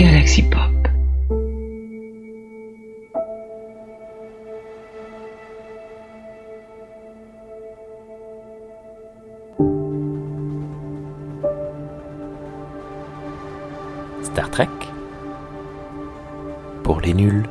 Galaxy Pop. Star Trek pour les nuls.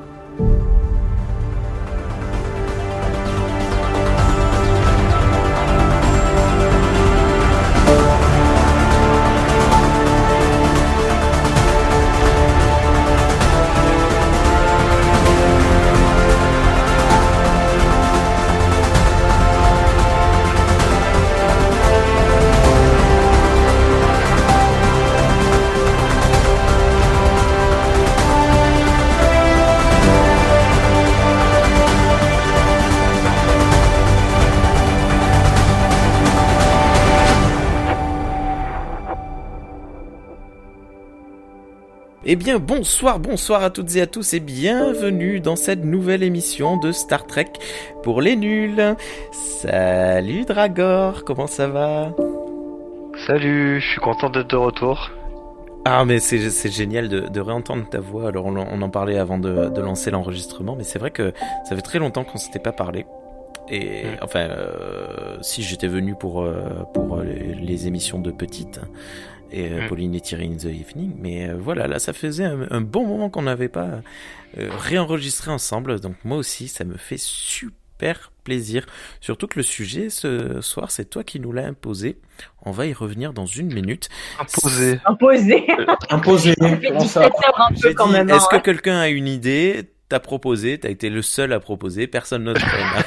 Eh bien, bonsoir, bonsoir à toutes et à tous et bienvenue dans cette nouvelle émission de Star Trek pour les nuls. Salut Dragor, comment ça va? Salut, je suis content d'être de retour. Ah mais c'est génial de, de réentendre ta voix. Alors on, en- on en parlait avant de, de lancer l'enregistrement, mais c'est vrai que ça fait très longtemps qu'on s'était pas parlé. Et Mm. enfin, euh, si j'étais venu pour euh, pour les, les émissions de petites et euh. Pauline et Thierry in the Evening, mais euh, voilà, là ça faisait un, un bon moment qu'on n'avait pas euh, réenregistré ensemble. Donc moi aussi, ça me fait super plaisir. Surtout que le sujet ce soir, c'est toi qui nous l'as imposé. On va y revenir dans une minute. Imposé. Imposé. Imposé. Est-ce que hein. quelqu'un a une idée? T'as proposé, t'as été le seul à proposer, personne d'autre n'a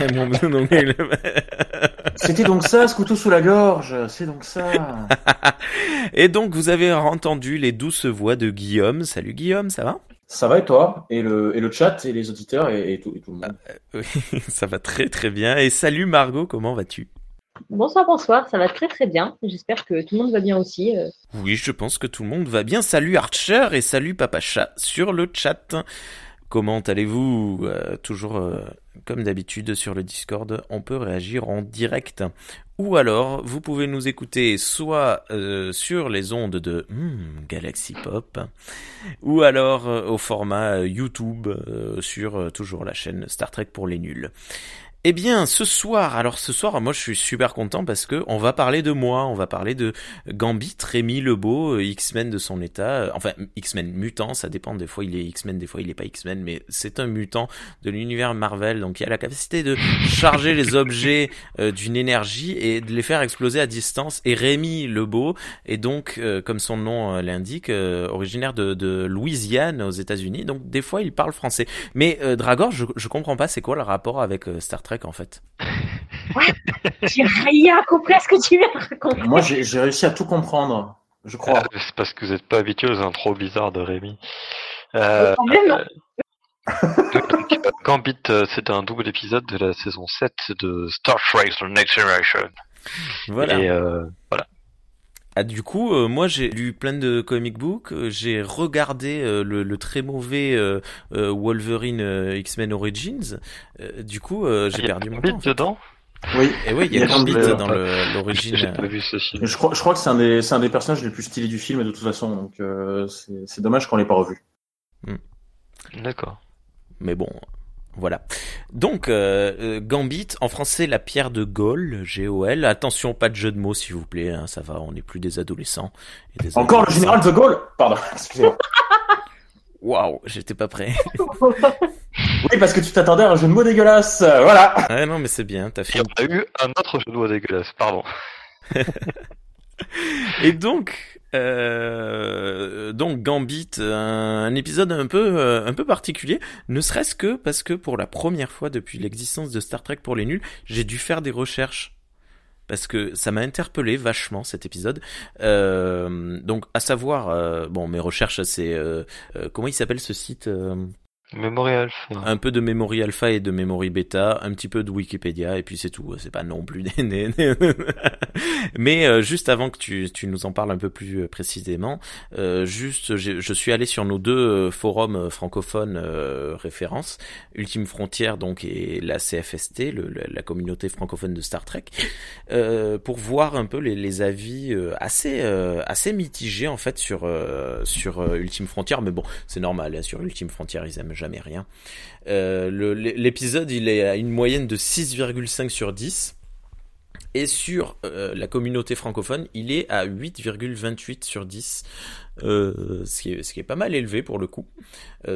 C'était donc ça, ce couteau sous la gorge. C'est donc ça. Et donc vous avez entendu les douces voix de Guillaume. Salut Guillaume, ça va? Ça va et toi? Et le, et le chat et les auditeurs et, et tout, et tout le monde? Oui, ça va très très bien. Et salut Margot, comment vas-tu? Bonsoir, bonsoir, ça va très très bien. J'espère que tout le monde va bien aussi. euh. Oui, je pense que tout le monde va bien. Salut Archer et salut Papa Chat sur le chat. Comment allez-vous? Euh, Toujours euh, comme d'habitude sur le Discord, on peut réagir en direct. Ou alors, vous pouvez nous écouter soit euh, sur les ondes de hmm, Galaxy Pop, ou alors euh, au format euh, YouTube sur toujours la chaîne Star Trek pour les nuls. Eh bien, ce soir, alors ce soir, moi je suis super content parce que on va parler de moi, on va parler de Gambit, Rémi Lebeau, euh, X-Men de son état, euh, enfin X-Men mutant, ça dépend, des fois il est X-Men, des fois il est pas X-Men, mais c'est un mutant de l'univers Marvel, donc il a la capacité de charger les objets euh, d'une énergie et de les faire exploser à distance. Et Rémi Lebeau est donc, comme son nom l'indique, originaire de, Louisiane aux États-Unis, donc des fois il parle français. Mais Dragor, je, je comprends pas, c'est quoi le rapport avec Star Trek? En fait J'ai rien compris à ce que tu viens de raconter. Moi, j'ai réussi à tout comprendre. Je crois. Euh, c'est parce que vous n'êtes pas habitué aux intros bizarres de Rémi. Euh, donc, euh, Gambit, euh, c'est un double épisode de la saison 7 de Star Trek The Next Generation. Voilà. Et euh, Ah, du coup, euh, moi j'ai lu plein de comic books, euh, j'ai regardé euh, le, le très mauvais euh, euh, Wolverine euh, X-Men Origins. Euh, du coup, euh, j'ai perdu mon temps. en fait. dedans? Oui. Et oui, il y a Gambit dans l'origine. J'ai pas vu ce film. Je crois, je crois que c'est un des, c'est un des personnages les plus stylés du film de toute façon. Donc, euh, c'est c'est dommage qu'on l'ait pas revu. D'accord. Mais bon, voilà. Donc, euh, euh, Gambit, en français, la pierre de Gaulle, G-O-L. Attention, pas de jeu de mots, s'il vous plaît. hein, ça va, on n'est plus des adolescents. et des Encore le général de Gaulle? Pardon. Excusez-moi. Waouh, j'étais pas prêt. Oui, parce que tu t'attendais à un jeu de mots dégueulasse. euh, Voilà. ah non, mais c'est bien, t'as fait Il y en a eu un autre jeu de mots dégueulasse, pardon. Et donc, euh, donc Gambit, un, épisode un peu, euh, un peu particulier, ne serait-ce que parce que pour la première fois depuis l'existence de Star Trek pour les nuls, j'ai dû faire des recherches. Parce que ça m'a interpellé vachement cet épisode. Euh, donc, à savoir, euh, bon, mes recherches, c'est comment il s'appelle ce site Memory Alpha. un peu de Memory Alpha et de Memory Beta, un petit peu de Wikipédia, et puis c'est tout. C'est pas non plus des... Mais euh, juste avant que tu, tu nous en parles un peu plus euh, précisément, euh, juste, je suis allé sur nos deux euh, forums euh, francophones euh, références, Ultime Frontière donc et la CFST, le- la, communauté francophone de Star Trek, pour voir un peu les, les avis assez assez mitigés en fait sur sur Ultime Frontière. Mais bon, c'est normal. hein, sur Ultime Frontière, ils aiment jamais rien. Euh, L'épisode, il est à une moyenne de 6,5 sur 10. Et sur euh, la communauté francophone, il est à 8,28 sur 10. Euh, ce, qui est, ce qui est pas mal élevé pour le coup.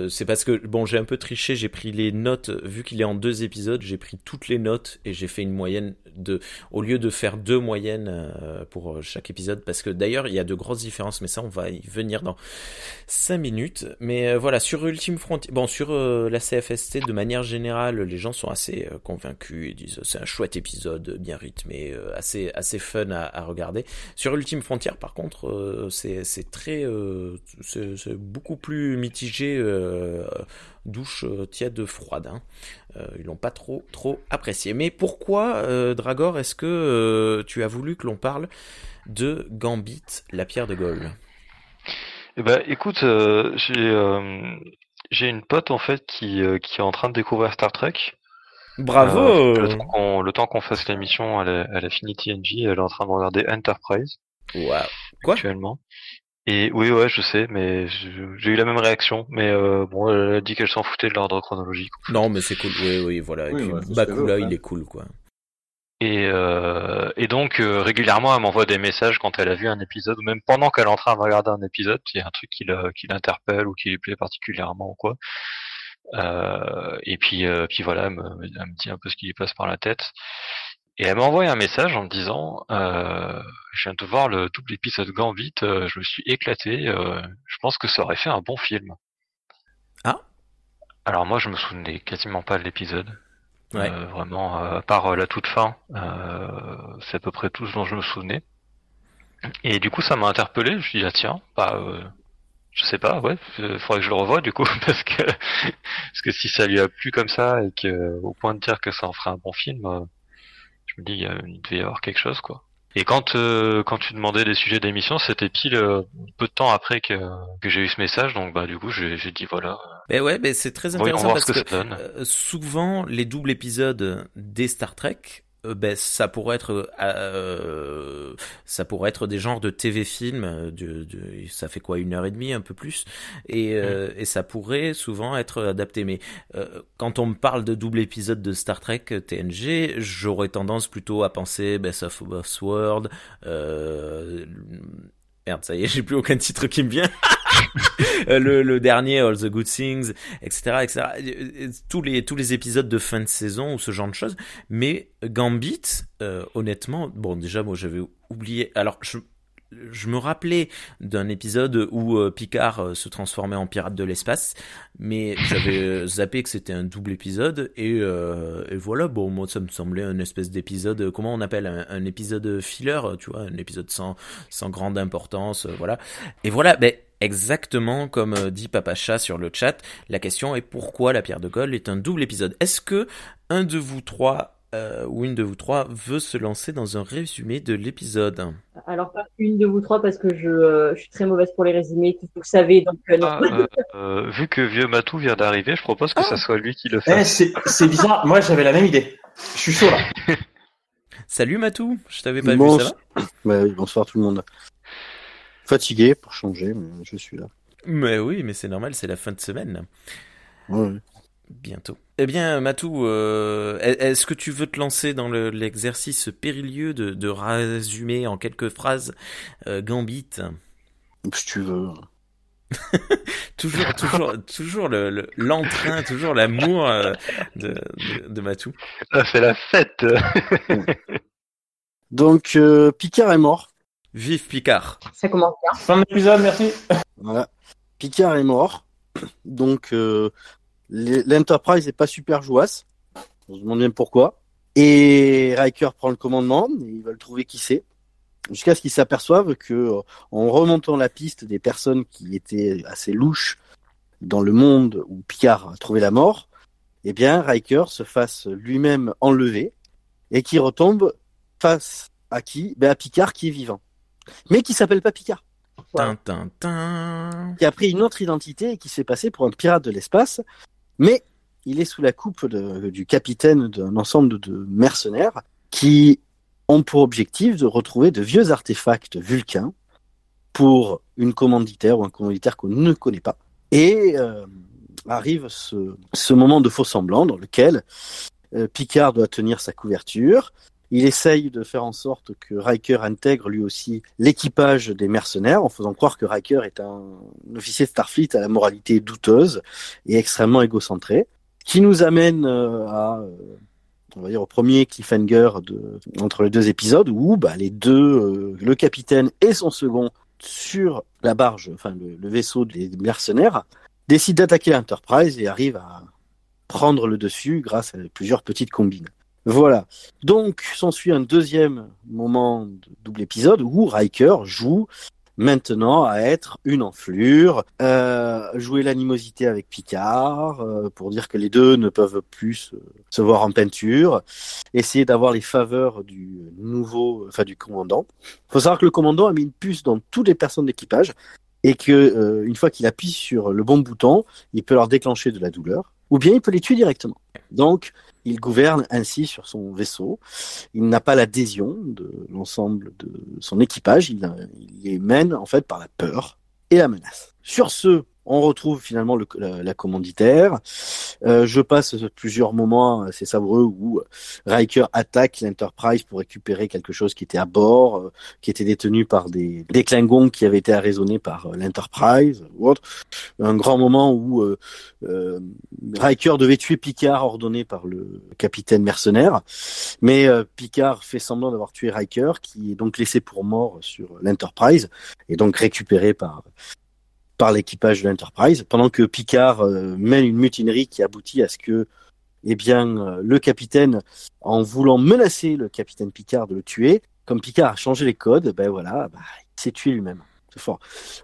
C'est parce que, bon, j'ai un peu triché, j'ai pris les notes, vu qu'il est en deux épisodes, j'ai pris toutes les notes et j'ai fait une moyenne au lieu de faire deux moyennes euh, pour chaque épisode, parce que d'ailleurs, il y a de grosses différences, mais ça, on va y venir dans 5 minutes. Mais euh, voilà, sur Ultime Frontier, bon, sur euh, la CFST, de manière générale, les gens sont assez euh, convaincus, ils disent c'est un chouette épisode, bien rythmé, euh, assez, assez fun à, regarder. Sur Ultime Frontière, par contre, euh, c'est très, euh, c'est beaucoup plus mitigé, euh, douche euh, tiède, froide. Hein. Euh, ils l'ont pas trop, trop apprécié. Mais pourquoi, euh, Dragor, est-ce que tu as voulu que l'on parle de Gambit, la pierre de Gaulle Eh ben, écoute, j'ai j'ai une pote en fait qui qui est en train de découvrir Star Trek. Bravo Euh, le temps qu'on fasse l'émission, elle, elle a fini TNG, elle est en train de regarder Enterprise Waouh. Quoi? Actuellement. Et oui, ouais, je sais, mais j'ai eu la même réaction. Mais euh, bon, elle a dit qu'elle s'en foutait de l'ordre chronologique. Non, mais c'est cool. Oui, oui, voilà. Et Oui, puis ouais, Bakula, il est cool, quoi. Et, euh, et donc euh, régulièrement, elle m'envoie des messages quand elle a vu un épisode, ou même pendant qu'elle est en train de regarder un épisode, il y a un truc qui la- qui l'interpelle ou qui lui plaît particulièrement ou quoi. Euh, et puis, euh, puis voilà, elle me, elle me dit un peu ce qui lui passe par la tête. Et elle m'a envoyé un message en me disant, euh, je viens de voir le double épisode Gambit, euh, je me suis éclaté, euh, je pense que ça aurait fait un bon film. Ah. Alors moi, je me souvenais quasiment pas de l'épisode. Ouais. Euh, vraiment, euh, à part euh, la toute fin, euh, c'est à peu près tout ce dont je me souvenais. Et du coup, ça m'a interpellé. Je me suis dit, ah tiens, bah, euh, je sais pas, ouais, il faudrait que je le revoie du coup, parce que parce que si ça lui a plu comme ça et que au point de dire que ça en ferait un bon film, me dis, il y a- il devait y avoir quelque chose, quoi. Et quand euh, quand tu demandais des sujets d'émission, c'était pile euh, peu de temps après que que j'ai eu ce message, donc bah du coup, j'ai dit voilà, Ben ouais, ben c'est très intéressant voir parce ce que, que, ça donne. euh, souvent les doubles épisodes des Star Trek, ben ça pourrait être, euh, ça pourrait être des genres de TV films. euh, De, de, ça fait quoi une heure et demie, un peu plus, et euh, et ça pourrait souvent être adapté. Mais euh, quand on me parle de double épisode de Star Trek euh, TNG, j'aurais tendance plutôt à penser Best of Sword. Euh, Merde, ça y est, j'ai plus aucun titre qui me vient. Euh, le, le dernier All the Good Things, etc., etc. Euh, Tous les tous les épisodes de fin de saison ou ce genre de choses. Mais Gambit, euh, honnêtement, bon déjà moi j'avais oublié. Alors je je me rappelais d'un épisode où euh, Picard euh, se transformait en pirate de l'espace, mais j'avais euh, zappé que c'était un double épisode et, et voilà. Bon moi ça me semblait un espèce d'épisode. Comment on appelle un, un épisode filler, tu vois, un épisode sans sans grande importance, voilà. Et voilà, ben exactement comme dit Papa Chat sur le chat, la question est pourquoi la pierre de Gaulle est un double épisode? Est-ce que un de vous trois euh, ou une de vous trois veut se lancer dans un résumé de l'épisode Alors, pas une de vous trois, parce que je, euh, je suis très mauvaise pour les résumés, tout vous le savez, donc euh, non. Ah, euh, euh, vu que vieux Matou vient d'arriver, je propose que ça soit lui qui le Eh, fasse. c'est c'est bizarre. Moi, j'avais la même idée. Je suis chaud là. Salut Matou, je t'avais pas Bon, vu, ça va Bah oui, bonsoir tout le monde. Fatigué pour changer, mais je suis là. Mais oui, mais c'est normal, c'est la fin de semaine. Ouais. Bientôt. Eh bien, Matou, euh, est-ce que tu veux te lancer dans le- l'exercice périlleux de, de résumer en quelques phrases euh, Gambit? Si tu veux. Toujours, toujours, toujours le- le- l'entrain, toujours l'amour euh, de, de, de Matou. Ah, c'est la fête. Donc, euh, Picard est mort. Vive Picard. Ça commence bien. Fin de l'épisode, merci. Voilà. Picard est mort. Donc, euh, l'Enterprise est pas super jouasse. On se demande bien pourquoi. Et Riker prend le commandement. Et ils veulent trouver qui c'est. Jusqu'à ce qu'ils s'aperçoivent que, euh, en remontant la piste des personnes qui étaient assez louches dans le monde où Picard a trouvé la mort, eh bien, Riker se fasse lui-même enlever et qui retombe face à qui? Ben, À Picard qui est vivant. Mais qui s'appelle pas Picard. Qui a pris une autre identité et qui s'est passé pour un pirate de l'espace. Mais il est sous la coupe du capitaine d'un ensemble de mercenaires qui ont pour objectif de retrouver de vieux artefacts vulcains pour une commanditaire ou un commanditaire qu'on ne connaît pas. Et euh, arrive ce, ce moment de faux semblant dans lequel euh, Picard doit tenir sa couverture. Il essaye de faire en sorte que Riker intègre lui aussi l'équipage des mercenaires en faisant croire que Riker est un officier de Starfleet à la moralité douteuse et extrêmement égocentré, qui nous amène euh, à, euh, on va dire, au premier cliffhanger de, entre les deux épisodes où bah, les deux, euh, le capitaine et son second, sur la barge, enfin le, le vaisseau des mercenaires, décident d'attaquer l'Enterprise et arrivent à prendre le dessus grâce à plusieurs petites combines. Voilà. Donc, s'ensuit un deuxième moment de double épisode où Riker joue maintenant à être une enflure, euh, jouer l'animosité avec Picard euh, pour dire que les deux ne peuvent plus se, voir en peinture, essayer d'avoir les faveurs du nouveau, enfin du commandant. faut savoir que le commandant a mis une puce dans toutes les personnes d'équipage et que euh, une fois qu'il appuie sur le bon bouton, il peut leur déclencher de la douleur, ou bien il peut les tuer directement. Donc, il gouverne ainsi sur son vaisseau. Il n'a pas l'adhésion de l'ensemble de son équipage. Il, les mène en fait par la peur et la menace. Sur ce, on retrouve finalement le, la, commanditaire. Euh, je passe plusieurs moments assez savoureux où Riker attaque l'Enterprise pour récupérer quelque chose qui était à bord, euh, qui était détenu par des, des Klingons qui avaient été arraisonnés par euh, l'Enterprise ou autre. Un grand moment où euh, Riker devait tuer Picard ordonné par le capitaine mercenaire, mais euh, Picard fait semblant d'avoir tué Riker, qui est donc laissé pour mort sur l'Enterprise et donc récupéré par par l'équipage de l'Enterprise, pendant que Picard euh, mène une mutinerie qui aboutit à ce que, eh bien, euh, le capitaine, en voulant menacer le capitaine Picard de le tuer, comme Picard a changé les codes, ben voilà, bah, il s'est tué lui-même. C'est fort.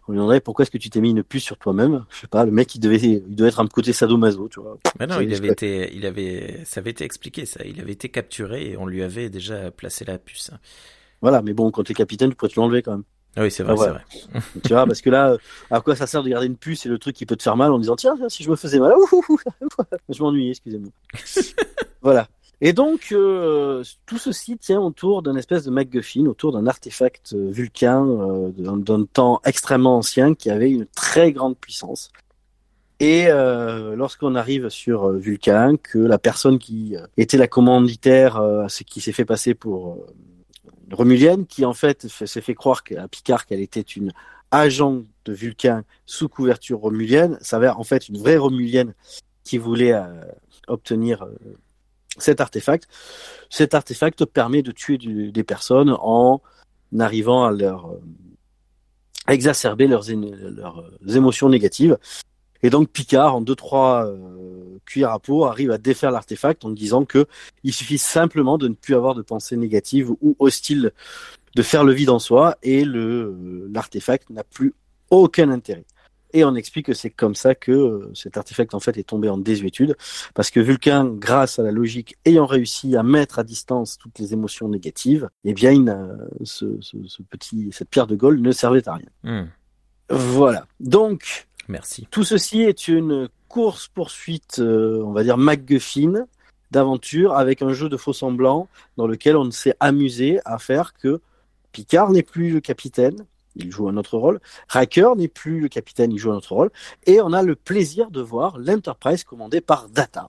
On lui demanderait pourquoi est-ce que tu t'es mis une puce sur toi-même? Je sais pas. Le mec, il devait, il devait être un côté sadomaso, tu vois. Mais non, il avait été, il avait, ça avait été expliqué ça. Il avait été capturé et on lui avait déjà placé la puce. Voilà, mais bon, quand t'es capitaine, tu pourrais te l'enlever quand même? Oui, c'est vrai, Ah, voilà. vrai. tu vois, parce que là, à quoi ça sert de garder une puce et le truc qui peut te faire mal en disant tiens, si je me faisais mal, ouh, ouh, ouh, je m'ennuyais, excusez-moi. voilà. Et donc, euh, tout ceci tient autour d'un espèce de MacGuffin, autour d'un artefact vulcain euh, d'un temps extrêmement ancien qui avait une très grande puissance. Et euh, lorsqu'on arrive sur euh, Vulcain, que la personne qui euh, était la commanditaire, euh, ce qui s'est fait passer pour euh, Romulienne, qui en fait s'est fait croire à Picard qu'elle était une agent de Vulcain sous couverture romulienne, s'avère en fait une vraie romulienne qui voulait euh, obtenir euh, cet artefact. Cet artefact permet de tuer des personnes en arrivant à leur euh, exacerber leurs émotions négatives. Et donc Picard, en deux trois euh, cuillères à peau, arrive à défaire l'artefact en disant que il suffit simplement de ne plus avoir de pensées négatives ou hostiles, de faire le vide en soi, et le l'artefact n'a plus aucun intérêt. Et on explique que c'est comme ça que euh, cet artefact en fait est tombé en désuétude, parce que Vulcain, grâce à la logique, ayant réussi à mettre à distance toutes les émotions négatives, eh bien, il ce, ce, ce, petit, cette pierre de Gaulle ne servait à rien. Mm. Voilà. Donc, Merci. tout ceci est une course poursuite, euh, on va dire MacGuffin d'aventure avec un jeu de faux semblants dans lequel on s'est amusé à faire que Picard n'est plus le capitaine, il joue un autre rôle. Riker n'est plus le capitaine, il joue un autre rôle. Et on a le plaisir de voir l'Enterprise commandée par Data,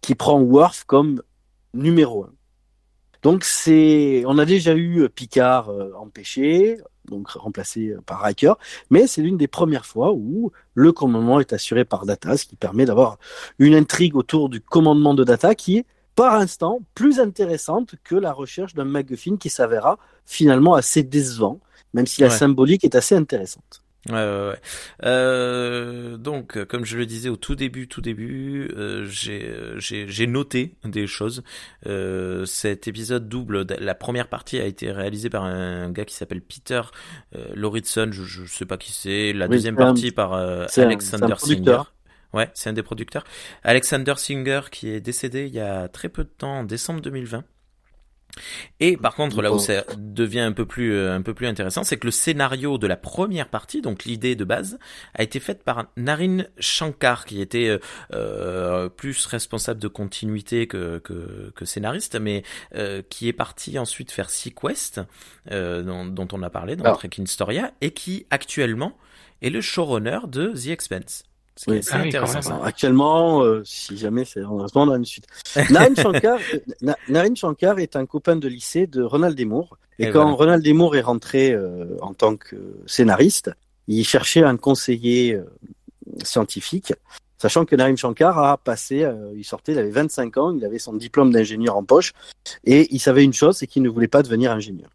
qui prend Worf comme numéro un. Donc c'est, on a déjà eu Picard euh, empêché, donc remplacé par Riker, mais c'est l'une des premières fois où le commandement est assuré par Data, ce qui permet d'avoir une intrigue autour du commandement de Data qui est par instant plus intéressante que la recherche d'un MacGuffin qui s'avérera finalement assez décevant même si la ouais. symbolique est assez intéressante. Ouais, ouais. Euh, donc, comme je le disais au tout début, tout début, euh, j'ai noté des choses. Euh, cet épisode double, la première partie a été réalisée par un gars qui s'appelle Peter euh, Lauritsen, je, je sais pas qui c'est. La oui, deuxième partie par euh, Alexander Singer. Ouais, c'est un des producteurs. Alexander Singer qui est décédé il y a très peu de temps, en décembre 2020. Et par contre, là où ça devient un peu plus euh, un peu plus intéressant, c'est que le scénario de la première partie, donc l'idée de base, a été faite par Narin Shankar, qui était euh, euh, plus responsable de continuité que que, que scénariste, mais euh, qui est parti ensuite faire Sequest, euh, dont, dont on a parlé dans Alors. Trek Storia, et qui actuellement est le showrunner de The Expanse. C'est Oui. Ah oui, intéressant. même. Alors, actuellement, euh, si jamais c'est heureusement dans une suite. Narin Shankar, Na- Naren Shankar est un copain de lycée de Ronald Desmour. Et, Et quand voilà. Ronald Desmour est rentré euh, en tant que scénariste, il cherchait un conseiller euh, scientifique, sachant que Narim Shankar a passé, euh, il sortait, il avait 25 ans, il avait son diplôme d'ingénieur en poche, et il savait une chose, c'est qu'il ne voulait pas devenir ingénieur.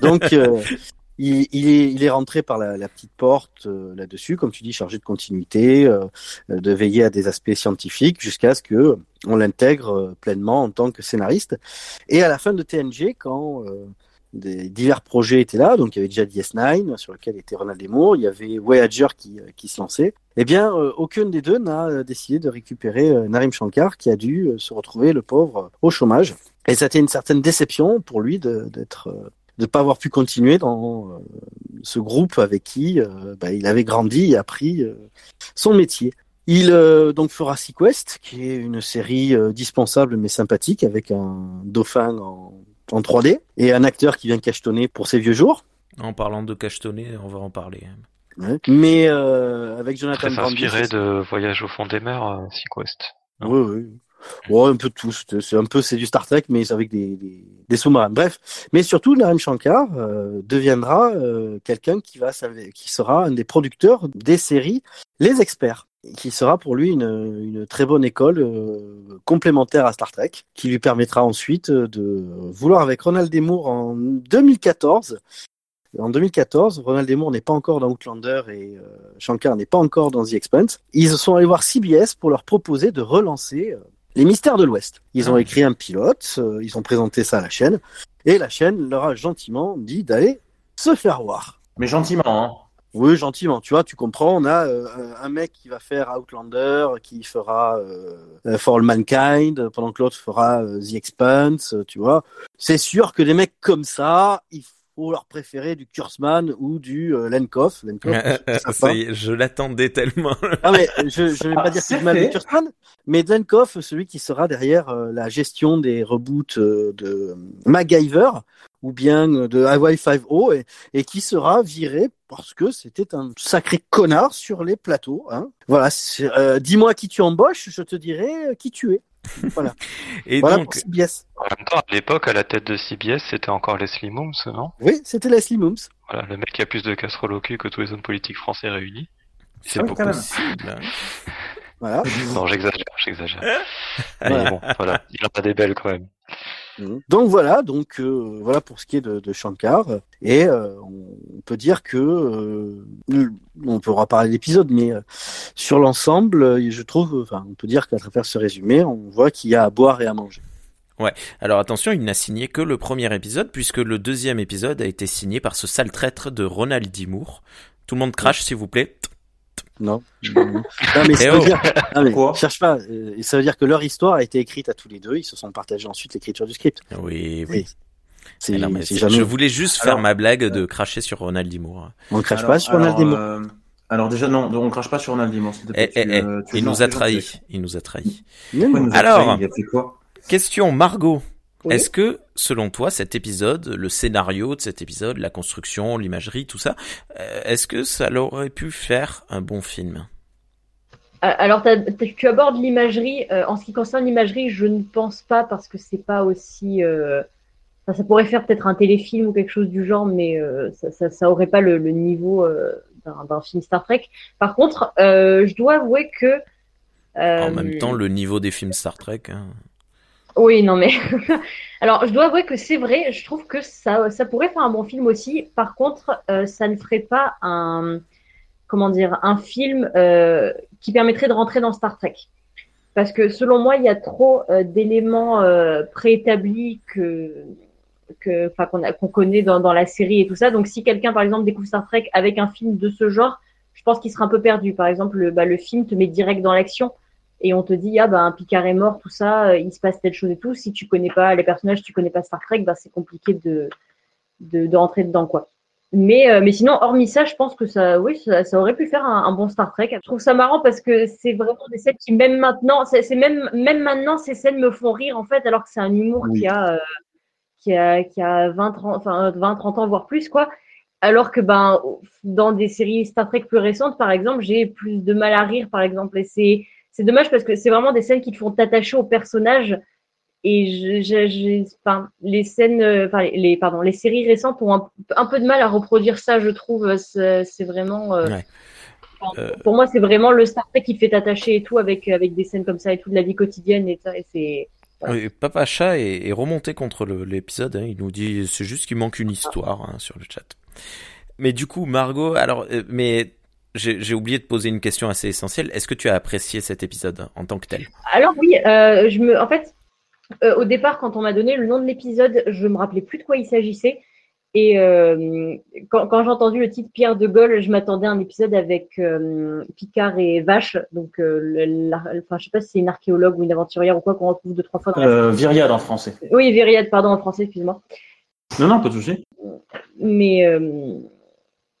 Donc, euh, il, est, rentré par la, petite porte euh, là-dessus, comme tu dis, chargé de continuité, euh, de veiller à des aspects scientifiques, jusqu'à ce que on l'intègre euh, pleinement en tant que scénariste. Et à la fin de TNG, quand des divers projets étaient là, donc il y avait déjà DS9 sur lequel était Ronald Desmour, il y avait Voyager qui, se lançait. Eh bien, aucune des deux n'a décidé de récupérer Narim Shankar, qui a dû se retrouver, le pauvre, au chômage. Et ça a été une certaine déception pour lui d'être, de ne pas avoir pu continuer dans euh, ce groupe avec qui euh, bah, il avait grandi et appris euh, son métier. Il euh, donc fera Sequest, qui est une série euh, dispensable mais sympathique avec un dauphin en, en 3D et un acteur qui vient cachetonner pour ses vieux jours. En parlant de cachetonner, on va en parler. Ouais. Mais euh, avec Jonathan Très inspiré c'est- de Voyage au fond des mers, Sequest. Oui, oui. Ouais, un peu tout. C'est un peu, c'est du Star Trek, mais avec des, des, sous-marins. Bref. Mais surtout, Narim Shankar euh, deviendra euh, quelqu'un qui va, qui sera un des producteurs des séries Les Experts. Qui sera pour lui une, une très bonne école euh, complémentaire à Star Trek, qui lui permettra ensuite de vouloir avec Ronald Desmour en 2014. En 2014, Ronald Desmour n'est pas encore dans Outlander et Shankar n'est pas encore dans The Expanse. Ils sont allés voir CBS pour leur proposer de relancer les mystères de l'Ouest. Ils ont Ah. écrit un pilote, euh, ils ont présenté ça à la chaîne, et la chaîne leur a gentiment dit d'aller se faire voir. Mais gentiment, hein. Oui, gentiment, tu vois, tu comprends, on a euh, un mec qui va faire Outlander, qui fera euh, euh, For All Mankind, pendant que l'autre fera euh, The Expanse, tu vois. C'est sûr que des mecs comme ça, il faut leur préférer du Kurtzman ou du euh, Lenkov. Lenkov, c'est sympa. Ça y est, je l'attendais tellement. Ah mais je je vais Ah, pas dire que mal de mais Dlenkov, celui qui sera derrière euh, la gestion des reboots euh, de MacGyver ou bien euh, de Hawaii 5.0 et, et qui sera viré parce que c'était un sacré connard sur les plateaux. Hein. Voilà, euh, dis-moi qui tu embauches, je te dirai euh, qui tu es. Voilà, Et voilà donc, pour CBS. En même temps, à l'époque, à la tête de CBS, c'était encore Leslie Mooms, non? Oui, c'était Leslie Mooms. Voilà, le mec qui a plus de casseroles au cul que tous les hommes politiques français réunis. c'est pas possible. Voilà. Non, j'exagère, j'exagère. Voilà. Mais bon, voilà, il en a des belles quand même. Donc voilà, donc euh, voilà pour ce qui est de, de Shankar. Et euh, on peut dire que euh, on pourra parler de l'épisode, mais euh, sur l'ensemble, euh, je trouve, enfin, on peut dire qu'à travers ce résumé, on voit qu'il y a à boire et à manger. Alors attention, il n'a signé que le premier épisode, puisque le deuxième épisode a été signé par ce sale traître de Ronald D. Moore. Tout le monde crache, s'il vous plaît. Non. non mais ça Eh veut dire, non, mais Quoi cherche pas. euh, ça veut dire que leur histoire a été écrite à tous les deux. Ils se sont partagés ensuite l'écriture du script. Oui, oui. Mais non, mais jamais. Je voulais juste faire Alors, ma blague de cracher sur Ronald D. Moore. On ne crache Alors- pas sur Ronald alors, Desmours. euh, alors déjà, non, on crache pas sur Ronald te Eh, eh, Tu, eh, euh, tu il. Il nous a non. il nous a Alors- trahi Il a fait quoi? Question Margot. Oui. Est-ce que, selon toi, cet épisode, le scénario de cet épisode, la construction, l'imagerie, tout ça, euh, est-ce que ça l'aurait pu faire un bon film? Euh, Alors, tu abordes l'imagerie. Euh, en ce qui concerne l'imagerie, je ne pense pas parce que c'est pas aussi. euh, ça pourrait faire peut-être un téléfilm ou quelque chose du genre, mais euh, ça, ça, ça aurait pas le, le niveau d'un film Star Trek. Par contre, je dois avouer que. En même temps, le niveau des films Star Trek. hein. Oui, non, mais. Alors, je dois avouer que c'est vrai, je trouve que ça, ça pourrait faire un bon film aussi. Par contre, euh, ça ne ferait pas un. Comment dire Un film euh, qui permettrait de rentrer dans Star Trek. Parce que selon moi, il y a trop euh, d'éléments préétablis que. que- qu'on connaît dans, dans la série et tout ça. Donc, si quelqu'un, par exemple, découvre Star Trek avec un film de ce genre, je pense qu'il sera un peu perdu. Par exemple, le, bah, le film te met direct dans l'action et on te dit ah ben Picard est mort, tout ça, euh, il se passe telle chose et tout. Si tu connais pas les personnages, tu connais pas Star Trek, bah, c'est compliqué de, de, de rentrer dedans quoi. Mais, euh, mais sinon, hormis ça, je pense que ça, oui, ça, ça aurait pu faire un, un, bon Star Trek. Je trouve ça marrant parce que c'est vraiment des scènes qui, même maintenant, c'est même, même maintenant, ces scènes me font rire en fait, alors que c'est un humour Oui. qui a, euh, qui a, qui a 20, 30, enfin, 20, 30 ans, voire plus, quoi. Alors que ben, dans des séries Star Trek plus récentes, par exemple, j'ai plus de mal à rire, par exemple. Et c'est, c'est dommage parce que c'est vraiment des scènes qui te font t'attacher au personnage. Et je, je, je- enfin, les scènes, euh, enfin, les, pardon, les séries récentes ont un, un peu de mal à reproduire ça, je trouve. C'est, vraiment, euh, Ouais. enfin, Euh. pour moi, c'est vraiment le Star Trek qui fait t'attacher et tout avec, avec des scènes comme ça et tout de la vie quotidienne et ça. Et c'est, Papa Chat est, est remonté contre l'épisode. hein. Il nous dit c'est juste qu'il manque une histoire hein, sur le chat. Mais du coup, Margot, alors, euh, mais j'ai oublié de poser une question assez essentielle. Est-ce que tu as apprécié cet épisode en tant que tel? Alors oui, euh, je me, en fait, euh, au départ, quand on m'a donné le nom de l'épisode, je me rappelais plus de quoi il s'agissait. Et euh, quand, quand j'ai entendu le titre Pierre de Gaulle, je m'attendais à un épisode avec euh, Picard et Vache. Donc, euh, le- la- enfin, je sais pas si c'est une archéologue ou une aventurière ou quoi qu'on retrouve deux trois fois. Dans la... Euh, Vyriad en français. Oui, Vyriad, pardon, en français, excuse-moi. Non, non, pas de souci. Mais euh,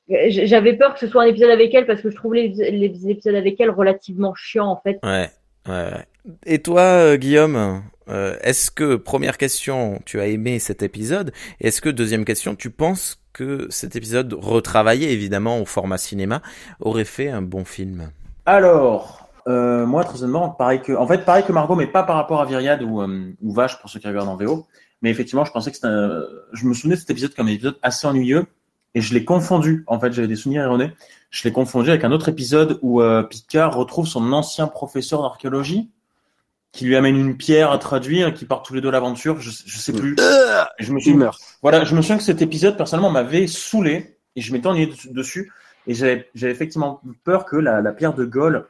j'avais peur que ce soit un épisode avec elle parce que je trouve les, les épisodes avec elle relativement chiants en fait. Ouais, ouais, ouais. Et toi, euh, Guillaume, euh, est-ce que, première question, tu as aimé cet épisode? Et Est-ce que, deuxième question, tu penses que cet épisode, retravaillé évidemment au format cinéma, aurait fait un bon film? Alors, euh, moi, très honnêtement, pareil que, en fait, pareil que Margot, mais pas par rapport à Vyriad ou, euh, ou Vache pour ceux qui regardent en VO. Mais effectivement, je pensais que c'était, un- je me souvenais de cet épisode comme un épisode assez ennuyeux et je l'ai confondu. En fait, j'avais des souvenirs erronés. Je l'ai confondu avec un autre épisode où euh, Picard retrouve son ancien professeur d'archéologie qui lui amène une pierre à traduire, qui partent tous les deux à l'aventure. Je, je sais plus. Euh, Je me suis voilà, je me souviens que cet épisode, personnellement, m'avait saoulé et je m'étais ennuyé dessus-. Et j'avais j'avais effectivement peur que la, la pierre de Gaulle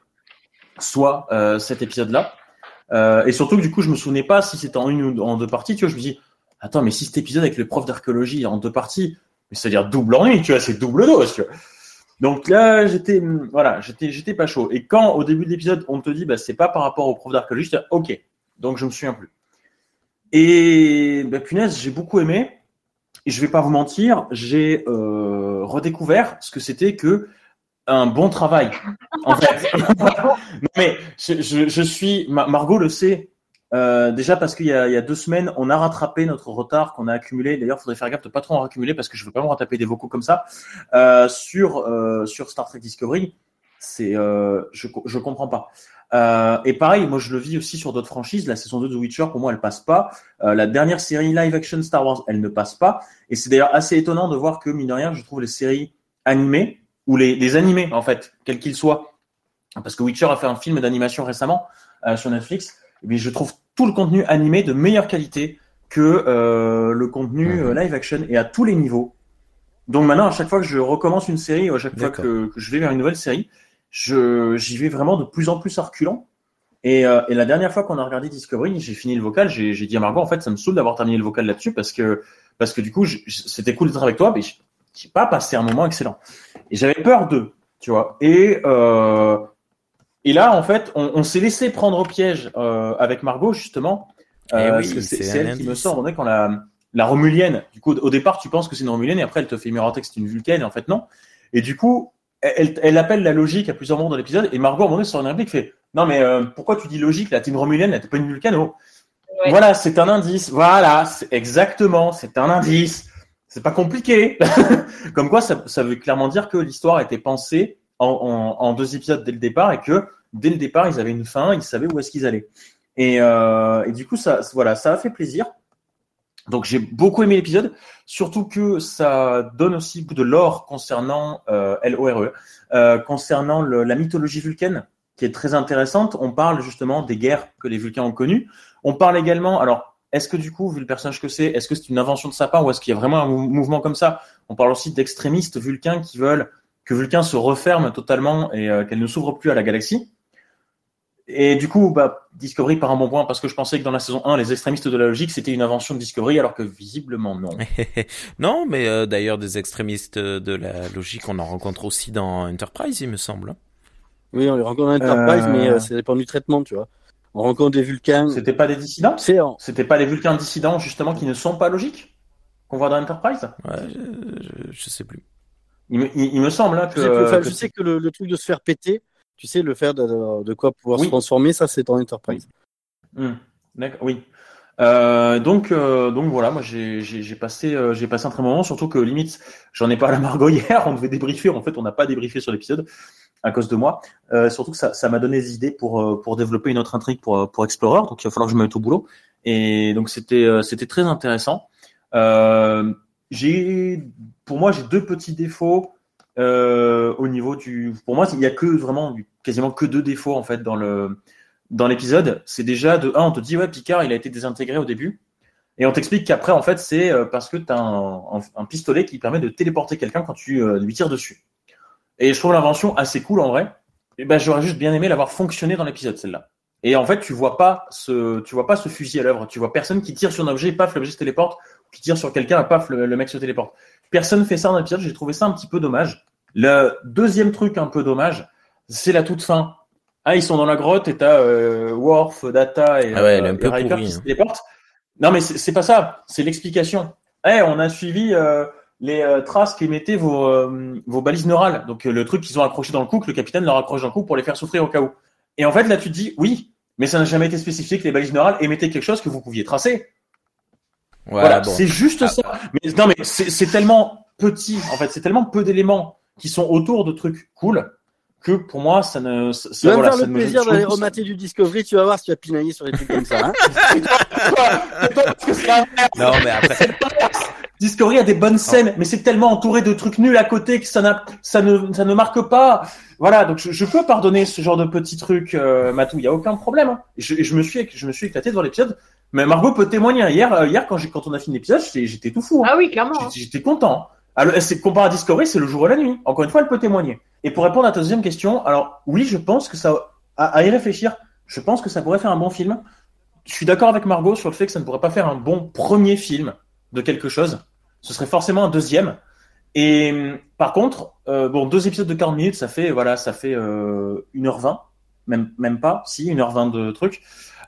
soit euh, cet épisode-là. Euh, et surtout que du coup, je me souvenais pas si c'était en une ou en deux parties. Tu vois, je me dis, attends, mais si cet épisode avec le prof d'archéologie est en deux parties, c'est-à-dire double ennui, tu vois, c'est double tu vois. Donc là, j'étais, voilà, j'étais, j'étais pas chaud. Et quand au début de l'épisode, on te dit, bah, c'est pas par rapport au prof d'archéologie, j'étais, ok. Donc je me souviens plus. Et bah, punaise, j'ai beaucoup aimé. Et je vais pas vous mentir, j'ai euh, redécouvert ce que c'était que un bon travail. En fait, non, mais je, je, je suis Ma- Margot le sait. Euh, déjà parce qu'il y a, deux semaines, on a rattrapé notre retard qu'on a accumulé. D'ailleurs, faudrait faire gaffe de pas trop en accumuler parce que je veux pas me retaper des vocaux comme ça euh, sur euh, sur Star Trek Discovery. C'est je je comprends pas. Et pareil, moi je le vis aussi sur d'autres franchises. La saison 2 de Witcher, pour moi, elle passe pas. La dernière série live action Star Wars, elle ne passe pas. Et c'est d'ailleurs assez étonnant de voir que, mine de rien, je trouve les séries animées, ou les, les animés, en fait, quels qu'ils soient, parce que Witcher a fait un film d'animation récemment sur Netflix, mais je trouve tout le contenu animé de meilleure qualité que euh, le contenu Mhm. euh, live action, et à tous les niveaux. Donc maintenant, à chaque fois que je recommence une série, ou à chaque fois que, que je vais vers une nouvelle série, je j'y vais vraiment de plus en plus reculant. Et, euh, et la dernière fois qu'on a regardé Discovery, j'ai fini le vocal, j'ai dit à Margot, en fait, ça me saoule d'avoir terminé le vocal là-dessus parce que parce que du coup, c'était cool d'être avec toi, mais j'ai pas passé un moment excellent. Et j'avais peur d'eux, tu vois. Et euh, et là, en fait, on, on s'est laissé prendre au piège euh, avec Margot justement, Eh euh, oui, parce que c'est elle qui me sort. On est quand la la Romulienne. Du coup, au départ, tu penses que c'est une Romulienne et après, elle te fait miroiter que c'est une Vulcaine et en fait non. Et du coup, elle, elle appelle la logique à plusieurs moments dans l'épisode et Margot, à un moment donné, sur une réplique, fait Non, mais euh, pourquoi tu dis logique là T'es une Romulienne, là, t'es pas une Vulcano? Ouais. Voilà, c'est un indice. Voilà, c'est exactement, c'est un indice. C'est pas compliqué. Comme quoi, ça, ça veut clairement dire que l'histoire a été pensée en, deux épisodes dès le départ et que dès le départ, ils avaient une fin, ils savaient où est-ce qu'ils allaient. Et, euh, du coup, ça, voilà, ça a fait plaisir. Donc j'ai beaucoup aimé l'épisode, surtout que ça donne aussi de lore concernant euh, L-O-R-E, euh, concernant le- la mythologie vulcaine, qui est très intéressante. On parle justement des guerres que les Vulcains ont connues. On parle également, alors est-ce que du coup, vu le personnage que c'est, est-ce que c'est une invention de sa part ou est-ce qu'il y a vraiment un mou- mouvement comme ça? On parle aussi d'extrémistes Vulcains qui veulent que Vulcain se referme totalement et euh, qu'elle ne s'ouvre plus à la galaxie. Et du coup, bah, Discovery par un bon point parce que je pensais que dans la saison 1, les extrémistes de la logique, c'était une invention de Discovery, alors que visiblement non. non, mais euh, d'ailleurs, des extrémistes de la logique, on en rencontre aussi dans Enterprise, il me semble. hein. Oui, on les rencontre dans Enterprise, Euh. mais euh, ça dépend du traitement, tu vois. On rencontre des Vulcains. C'était pas des dissidents? En- C'était pas les Vulcains dissidents, justement, qui ne sont pas logiques Qu'on voit dans Enterprise? Ouais, je, je- je sais plus. Il me, il, il me semble hein, je que. sais que, enfin, que je sais que le, le truc de se faire péter, tu sais, le faire de, de- de quoi pouvoir Oui. se transformer, ça c'est dans Enterprise. Hmm, D'accord, oui. Euh, donc, euh, donc voilà, moi j'ai passé, euh, j'ai passé un très bon moment, surtout que limite, j'en ai parlé à Margot hier, on devait débriefer, en fait on n'a pas débriefé sur l'épisode à cause de moi. Surtout que ça ça m'a donné des idées pour, pour développer une autre intrigue pour, pour Explorer, donc il va falloir que je me mette au boulot. Et donc c'était c'était très intéressant. J'ai, pour moi, j'ai deux petits défauts euh, au niveau du. Pour moi, il y a que vraiment quasiment que deux défauts en fait dans le dans l'épisode. C'est déjà de un, on te dit ouais Picard, il a été désintégré au début, et on t'explique qu'après en fait c'est euh, parce que tu as un pistolet qui permet de téléporter quelqu'un quand tu euh, lui tires dessus. Et je trouve l'invention assez cool en vrai. Et ben j'aurais juste bien aimé l'avoir fonctionné dans l'épisode celle-là. Et en fait, tu vois pas ce, tu vois pas ce fusil à l'œuvre. Tu vois personne qui tire sur un objet, paf, l'objet se téléporte, qui tire sur quelqu'un, paf, le, le mec se téléporte. Personne fait ça dans l'épisode. J'ai trouvé ça un petit peu dommage. Le deuxième truc un peu dommage, c'est la toute fin. Ah, ils sont dans la grotte et t'as euh, Worf, Data et, Ah ouais, euh, et Riker qui se hein. téléportent. Non, mais c'est pas ça. C'est l'explication. Eh, on a suivi euh, les euh, traces qu'émettaient vos, euh, vos balises neurales. Donc le truc qu'ils ont accroché dans le cou, que le capitaine leur accroche dans le cou pour les faire souffrir au cas où. Et en fait, là, tu te dis, oui, mais ça n'a jamais été spécifié que les balises neurales émettaient quelque chose que vous pouviez tracer. Voilà, Voilà, bon. c'est juste ça. Mais non, mais c'est tellement petit, en fait, c'est tellement peu d'éléments qui sont autour de trucs cool que pour moi, ça ne. Ça, Tu vas voilà, me faire le me- plaisir d'aller remater du Discovery, tu vas voir si tu vas pinailler sur des trucs comme ça. Hein. Non, mais après, Discovery a des bonnes scènes, mais c'est tellement entouré de trucs nuls à côté que ça, n'a, ça, ne, ça ne marque pas. Voilà, donc je, je peux pardonner ce genre de petits trucs, euh, Matou, il y a aucun problème. hein. Et je, et je me suis, je me suis éclaté devant l'épisode. Mais Margot peut témoigner. Hier, euh, hier quand, j'ai, quand on a fini l'épisode, j'étais, tout fou. hein. Ah oui, clairement. hein. J'étais- J'étais content. Alors, c'est comparé à Discovery, c'est le jour et la nuit. Encore une fois, elle peut témoigner. Et pour répondre à ta deuxième question, alors oui, je pense que ça, à, à y réfléchir, je pense que ça pourrait faire un bon film. Je suis d'accord avec Margot sur le fait que ça ne pourrait pas faire un bon premier film de quelque chose. Ce serait forcément un deuxième. Et par contre, euh, bon, deux épisodes de 40 minutes, ça fait voilà, ça fait euh, 1h20, même même pas, si 1h20 de trucs.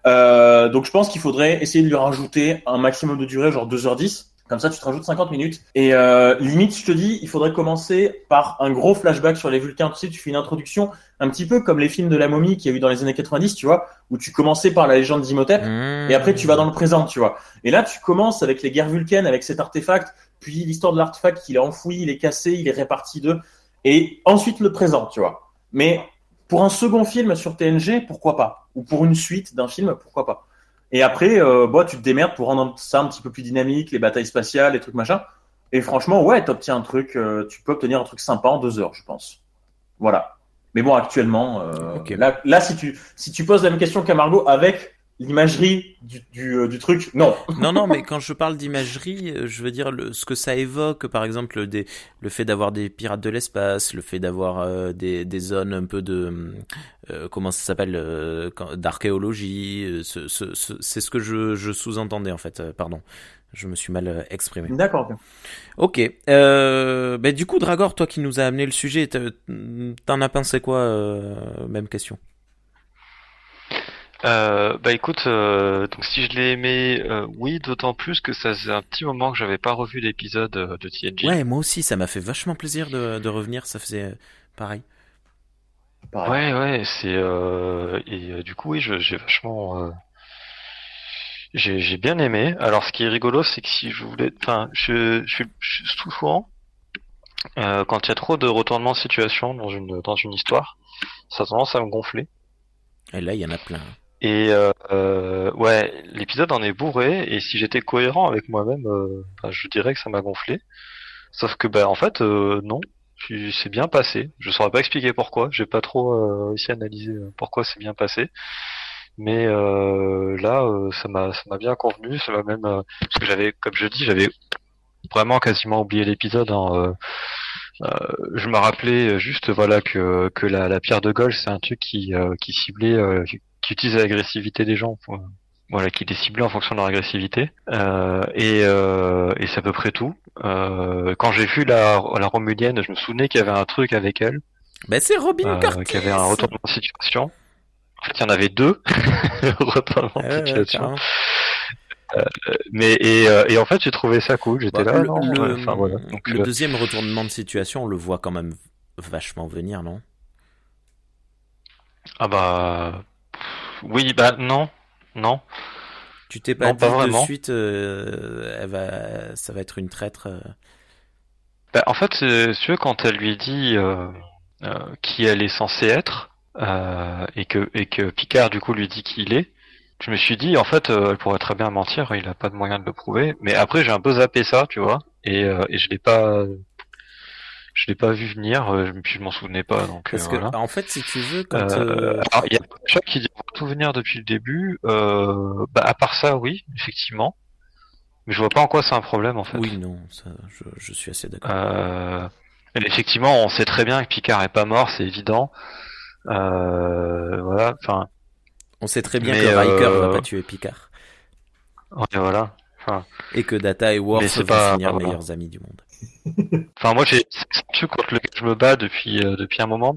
Euh, donc je pense qu'il faudrait essayer de lui rajouter un maximum de durée, genre 2h10. Comme ça, tu te rajoutes 50 minutes. Et euh, limite, je te dis, il faudrait commencer par un gros flashback sur les Vulcains. Tu sais, tu fais une introduction un petit peu comme les films de la momie qu'il y a eu dans les années 90, tu vois, où tu commençais par la légende d'Imhotep. Mmh. Et après, tu vas dans le présent, tu vois. Et là, tu commences avec les guerres vulcaines, avec cet artefact, puis l'histoire de l'artefact qu'il a enfoui, il est cassé, il est réparti d'eux, et ensuite le présent, tu vois. Mais pour un second film sur TNG, pourquoi pas? Ou pour une suite d'un film, pourquoi pas? Et après, euh, bah, tu te démerdes pour rendre ça un petit peu plus dynamique, les batailles spatiales, les trucs machin. Et franchement, ouais, t'obtiens un truc, euh, tu peux obtenir un truc sympa en deux heures, je pense. Voilà. Mais bon, actuellement, euh, là, là, si tu si tu poses la même question qu'à Margot avec l'imagerie du, du, euh, du truc, non. Non, non, mais quand je parle d'imagerie, euh, je veux dire le, ce que ça évoque, par exemple, des, le fait d'avoir des pirates de l'espace, le fait d'avoir euh, des, des zones un peu de, euh, comment ça s'appelle, euh, d'archéologie, euh, ce, ce, ce- c'est ce que je, je sous-entendais en fait, euh, pardon. Je me suis mal exprimé. D'accord. ok. Ok. Euh, bah, du coup, Dragor, toi qui nous as amené le sujet, t'en as pensé quoi euh, Même question? Euh, bah écoute, euh, donc si je l'ai aimé, euh, oui, d'autant plus que ça faisait un petit moment que j'avais pas revu l'épisode euh, de TNG. Ouais, moi aussi, ça m'a fait vachement plaisir de, de revenir. Ça faisait euh, pareil. Pareil. Ouais, ouais, c'est euh, et euh, du coup oui, j'ai vachement euh, j'ai j'ai bien aimé. Alors ce qui est rigolo, c'est que si je voulais, enfin, je je suis je suis souvent euh, quand il y a trop de retournements de situation dans une dans une histoire, ça a tendance à me gonfler. Et là, il y en a plein. Et euh, euh, ouais, l'épisode en est bourré et si j'étais cohérent avec moi-même, euh, bah, je dirais que ça m'a gonflé. Sauf que bah en fait euh, non, c'est bien passé. Je saurais pas expliquer pourquoi. J'ai pas trop euh, réussi à analyser euh, pourquoi c'est bien passé. Mais là, ça m'a ça m'a bien convenu. Ça m'a même parce que j'avais, comme je dis, j'avais vraiment quasiment oublié l'épisode. hein, Euh, je me rappelais juste voilà que que la, la pierre de Gaulle c'est un truc qui euh, qui ciblait euh, qui utilise l'agressivité des gens pour, voilà qui est ciblé en fonction de leur agressivité euh, et et c'est à peu près tout. quand j'ai vu la la Romulienne, je me souvenais qu'il y avait un truc avec elle. Ben c'est Robin Curtis. Qu'il y avait un retournement de situation. En fait, il y en avait deux retournements de situation. Euh, mais et, euh, et, en fait j'ai trouvé ça cool j'étais bah, là le, non, le, enfin, voilà. Donc, le euh, deuxième retournement de situation on le voit quand même vachement venir non? Ah bah oui bah non non tu t'es pas Non, dit pas de vraiment. suite euh, elle va ça va être une traître euh. bah, en fait euh, si tu veux quand elle lui dit euh, euh, qui elle est censée être euh, et que et que Picard du coup lui dit qui il est je me suis dit en fait euh, elle pourrait très bien mentir il a pas de moyen de le prouver mais après j'ai un peu zappé ça tu vois et, euh, et je l'ai pas je l'ai pas vu venir euh, puis je m'en souvenais pas donc parce euh, que voilà. en fait si tu veux quand Euh, alors, il y a chaque qui dit tout venir depuis le début. Euh, bah, à part ça, oui, effectivement. Mais je vois pas en quoi c'est un problème en fait. oui non ça, je, je suis assez d'accord Euh, effectivement, on sait très bien que Picard est pas mort, c'est évident. Euh, voilà. Enfin, on sait très bien mais, que Riker va pas tuer Picard ouais, voilà. Enfin, et que Data et c'est vont pas- finir voilà. meilleurs amis du monde enfin, moi, j'ai c'est un truc contre lequel je me bats depuis euh, depuis un moment.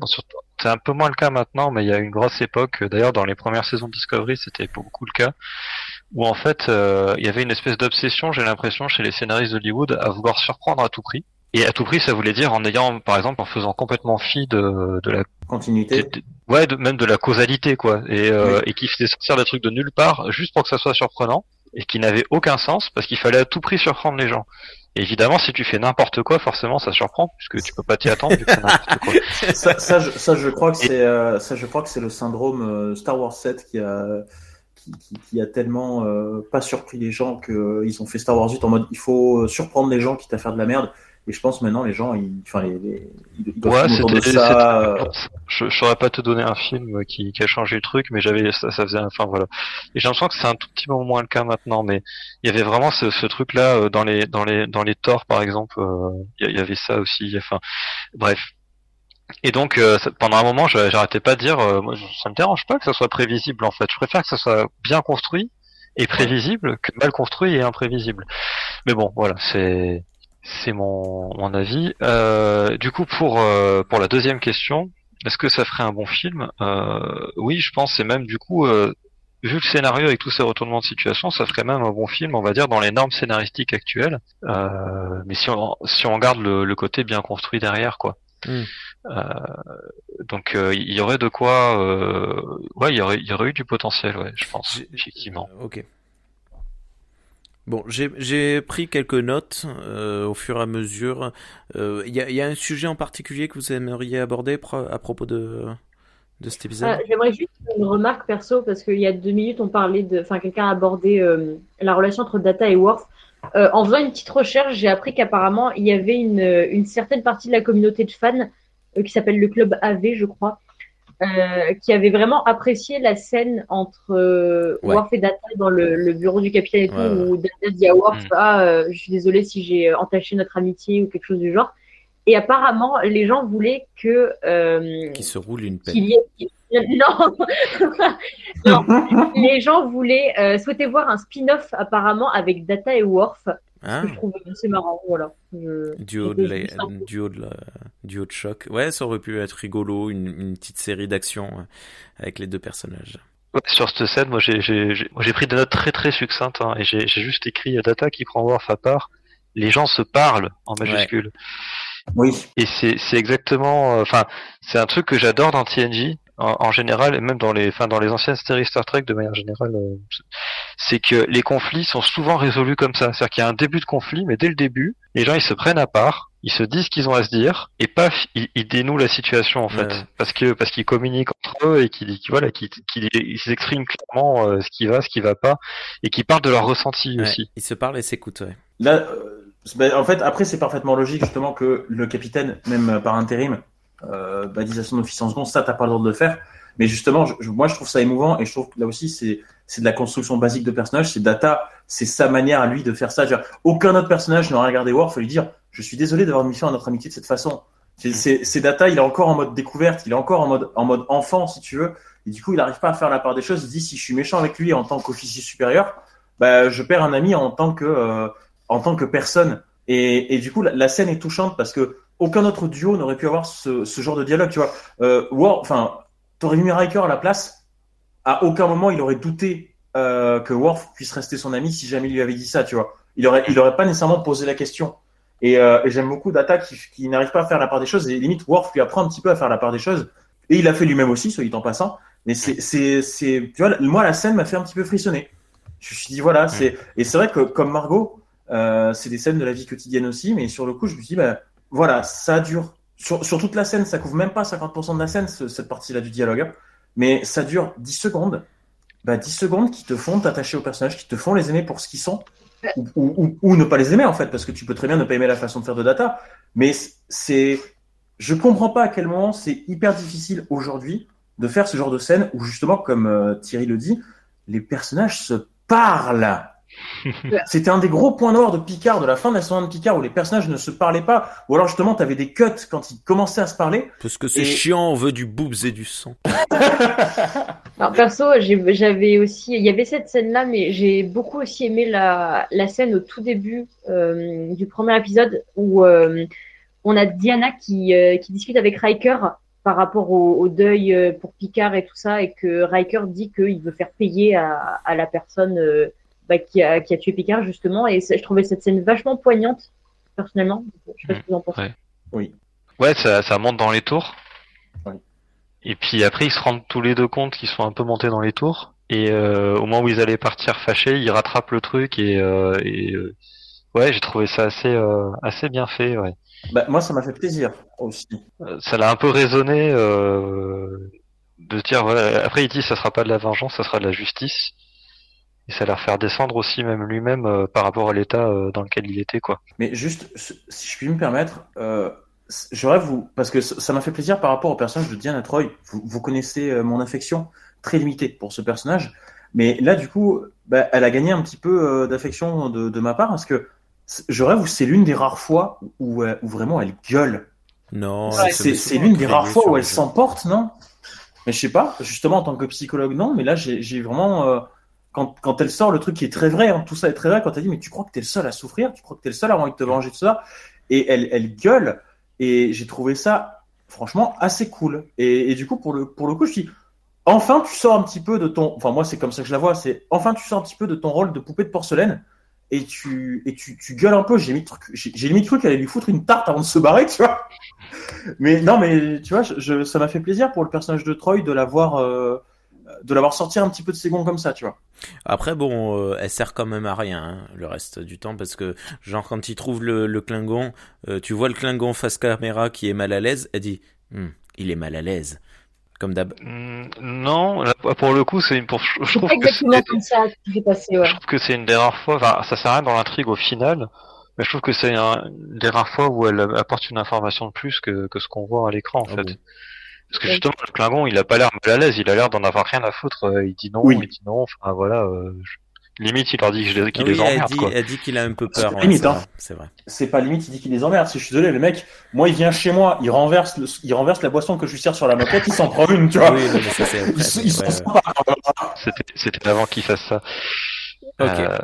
C'est un peu moins le cas maintenant, mais il y a une grosse époque. D'ailleurs, dans les premières saisons de Discovery, c'était beaucoup le cas. Où en fait, euh, il y avait une espèce d'obsession, j'ai l'impression, chez les scénaristes d'Hollywood, à vouloir surprendre à tout prix. Et à tout prix, ça voulait dire en ayant, par exemple, en faisant complètement fi de, de la, Continuité. de- de- ouais, de, même de la causalité, quoi, et, euh, et qui faisait sortir des trucs de nulle part, juste pour que ça soit surprenant, et qui n'avait aucun sens, parce qu'il fallait à tout prix surprendre les gens. Et évidemment, si tu fais n'importe quoi, forcément, ça surprend, puisque tu peux pas t'y attendre, vu que c'est n'importe quoi. ça, ça, je, ça, je crois que c'est, euh, ça, je crois que c'est le syndrome euh, Star Wars 7 qui a, qui, qui, qui a tellement euh, pas surpris les gens que euh, ils ont fait Star Wars 8 en mode il faut surprendre les gens quitte à faire de la merde. Et je pense maintenant les gens, ils, enfin les, les, ils, ils Ouais, de ça. euh, Je, je saurais pas te donner un film qui, qui a changé le truc, mais j'avais ça, ça faisait. Enfin voilà. Et j'ai l'impression que c'est un tout petit peu moins le cas maintenant, mais il y avait vraiment ce, ce truc-là euh, dans les dans les dans les torts par exemple. euh, Il y, il y avait ça aussi. Enfin bref. Et donc euh, ça- pendant un moment, j'arrêtais pas de dire, euh, moi, ça me dérange pas que ça soit prévisible en fait. Je préfère que ça soit bien construit et prévisible que mal construit et imprévisible. Mais bon, voilà, c'est c'est mon, mon avis. Euh, du coup, pour euh, pour la deuxième question, est-ce que ça ferait un bon film? Euh, Oui, je pense. Et même du coup, euh, vu le scénario avec tous ces retournements de situation, ça ferait même un bon film, on va dire, dans les normes scénaristiques actuelles. Euh, mais si on si on garde le, le côté bien construit derrière, quoi. Mm. Euh, donc euh, il y aurait de quoi, euh, ouais, il y aurait il y aurait eu du potentiel, ouais, je pense, effectivement. Ok. Bon, j'ai pris quelques notes euh, au fur et à mesure. Euh, Il y, a, il y a un sujet en particulier que vous aimeriez aborder à propos de, de cet épisode? Ah, J'aimerais juste une remarque perso parce qu'il y a deux minutes on parlait de, enfin quelqu'un a abordé euh, la relation entre Data et Worf. Euh, en faisant une petite recherche, j'ai appris qu'apparemment il y avait une, une certaine partie de la communauté de fans euh, qui s'appelle le club AV, je crois, euh, qui avait vraiment apprécié la scène entre euh, Ouais. Worf et Data dans le, le bureau du capitaine et tout, Ouais, où Data dit à Worf Mm. ah euh, je suis désolé si j'ai euh, entaché notre amitié ou quelque chose du genre. Et apparemment les gens voulaient que euh, Qui se roule une pelle. qu'il ait... Non, non. les gens voulaient, euh, souhaitaient voir un spin-off apparemment avec Data et Worf, Hein que je trouve assez marrant. Voilà. Je- Duo de, la- duo, de la- duo de choc. Ouais, ça aurait pu être rigolo, une, une petite série d'action euh, avec les deux personnages. Ouais, sur cette scène, moi j'ai pris des notes très très succinctes hein, et j'ai juste écrit euh, Data qui prend Worf à part. Les gens se parlent en majuscule Oui. et c'est c'est exactement, euh, enfin c'est un truc que j'adore dans TNG en, en général et même dans les, enfin dans les anciennes séries Star Trek de manière générale, euh, c'est que les conflits sont souvent résolus comme ça. C'est-à-dire qu'il y a un début de conflit, mais dès le début, les gens ils se prennent à part, ils se disent ce qu'ils ont à se dire et paf, ils, ils dénouent la situation en fait, Ouais. parce que parce qu'ils communiquent entre eux et qu'ils qu'ils- voilà, qu'ils qu'ils- ils expriment clairement euh, ce qui va, ce qui va pas et qu'ils parlent de leur ressenti Ouais, aussi. ils se parlent et s'écoutent, ouais. Là, euh, ben, en fait, après, c'est parfaitement logique justement que le capitaine, même par intérim, euh, bah, dise à son officier en seconde, ça, t'as pas le droit de le faire. Mais justement, je, moi, je trouve ça émouvant et je trouve que là aussi, c'est c'est de la construction basique de personnage. C'est Data, c'est sa manière à lui de faire ça. Dire, aucun autre personnage n'aurait regardé Worf et lui dire, je suis désolé d'avoir mis fin à notre amitié de cette façon. C'est Data, il est encore en mode découverte, il est encore en mode en mode enfant, si tu veux. Et du coup, il n'arrive pas à faire la part des choses. Il dit, si je suis méchant avec lui en tant qu'officier supérieur, bah, je perds un ami en tant que euh, en tant que personne. Et, et du coup, la, la, scène est touchante parce que aucun autre duo n'aurait pu avoir ce, ce, genre de dialogue. Tu vois, euh, War, enfin, t'aurais mis Riker à la place. À aucun moment, il aurait douté euh, que Worf puisse rester son ami si jamais il lui avait dit ça. Tu vois, il aurait, il aurait pas nécessairement posé la question. Et, euh, et j'aime beaucoup Data qui, qui n'arrive pas à faire la part des choses. Et limite, Worf lui apprend un petit peu à faire la part des choses. Et il l'a fait lui-même aussi, soit dit en passant. Mais c'est, c'est, c'est, tu vois, moi la scène m'a fait un petit peu frissonner. Je me suis dit voilà, c'est et c'est vrai que comme Margot, euh, c'est des scènes de la vie quotidienne aussi, mais sur le coup, je me suis dit bah voilà, ça dure sur, sur toute la scène, ça couvre même pas 50% de la scène cette partie-là du dialogue, hein. mais ça dure 10 secondes. Bah 10 secondes qui te font t'attacher aux personnages, qui te font les aimer pour ce qu'ils sont. Ou, ou, ou, ne pas les aimer en fait, parce que tu peux très bien ne pas aimer la façon de faire de data, mais c'est, je comprends pas à quel moment c'est hyper difficile aujourd'hui de faire ce genre de scène où justement, comme euh, Thierry le dit, les personnages se parle. C'était un des gros points noirs de Picard, de la fin de la saison de Picard, où les personnages ne se parlaient pas, ou alors justement, tu avais des cuts quand ils commençaient à se parler. Parce que c'est chiant, on veut du boobs et du sang. alors perso, j'avais aussi, il y avait cette scène-là, mais j'ai beaucoup aussi aimé la, la scène au tout début euh, du premier épisode où euh, on a Diana qui, euh, qui discute avec Riker par rapport au, deuil pour Picard et tout ça, et que Riker dit qu'il veut faire payer à, à la personne euh, bah, qui, a, qui, a, tué Picard, justement. Et je trouvais cette scène vachement poignante, personnellement. Je sais pas ce que vous en pensez. Ouais. Oui. Ouais, ça, ça monte dans les tours. Oui. Et puis après, ils se rendent tous les deux compte qu'ils sont un peu montés dans les tours. Et euh, au moment où ils allaient partir fâchés, ils rattrapent le truc et, euh, et ouais, j'ai trouvé ça assez assez bien fait. Ouais. Bah, moi, ça m'a fait plaisir aussi. Euh, ça l'a un peu raisonné euh, de dire voilà. Après, il dit ça sera pas de la vengeance, ça sera de la justice. Et ça l'a faire descendre aussi même lui-même euh, par rapport à l'état euh, dans lequel il était quoi. Mais juste, si je puis me permettre, euh, j'aurais vous parce que ça m'a fait plaisir par rapport au personnage de Diana Troy. Vous, vous connaissez mon affection très limitée pour ce personnage, mais là du coup, bah, elle a gagné un petit peu d'affection de, de ma part parce que je rêve c'est l'une des rares fois où, euh, où, vraiment elle gueule. Non, c'est l'une des rares fois où elle s'emporte, non? Mais je sais pas, justement en tant que psychologue, non, mais là j'ai vraiment. Quand, quand elle sort le truc qui est très vrai, hein, tout ça est très vrai, quand elle dit mais tu crois que t'es le seul à souffrir, tu crois que t'es le seul à avoir envie de te venger de ça, et elle, elle gueule, et j'ai trouvé ça franchement assez cool. Et, et, du coup pour le, pour le coup je dis enfin tu sors un petit peu de ton, enfin moi c'est comme ça que je la vois, c'est enfin tu sors un petit peu de ton rôle de poupée de porcelaine et tu et tu, tu gueules un peu. J'ai limite j'ai limite cru qu'elle allait lui foutre une tarte avant de se barrer, tu vois. Mais non, mais tu vois, je, ça m'a fait plaisir pour le personnage de Troy de l'avoir euh, de l'avoir sorti un petit peu de ses gonds comme ça, tu vois. Après, bon, euh, elle sert quand même à rien hein, le reste du temps parce que, genre, quand il trouve le, le Klingon, euh, tu vois le Klingon face caméra qui est mal à l'aise, elle dit hm, il est mal à l'aise comme d'hab. Mm, non, pour le coup, c'est pour. Je, trouve exactement comme ça qui passé. Ouais. Je trouve que c'est une des rares fois. Enfin, ça sert à rien dans l'intrigue au final, mais je trouve que c'est une des rares fois où elle apporte une information de plus que, que ce qu'on voit à l'écran en ah fait. Parce que justement, le Klingon, il a pas l'air mal à l'aise, il a l'air d'en avoir rien à foutre. Euh, il dit non, il dit non. Enfin voilà. Euh, limite il leur dit qu'il oui, les emmerde. Elle dit, elle dit qu'il a un peu peur. C'est limite, hein. C'est vrai. C'est pas limite, il dit qu'il les emmerde. Je suis désolé, le mec, moi il vient chez moi, il renverse, le, il renverse la boisson que je lui sers sur la moquette, il s'en prend une, tu vois. Oui, mais ça, c'est ouais, C'était, c'était avant qu'il fasse ça. Ok. Euh,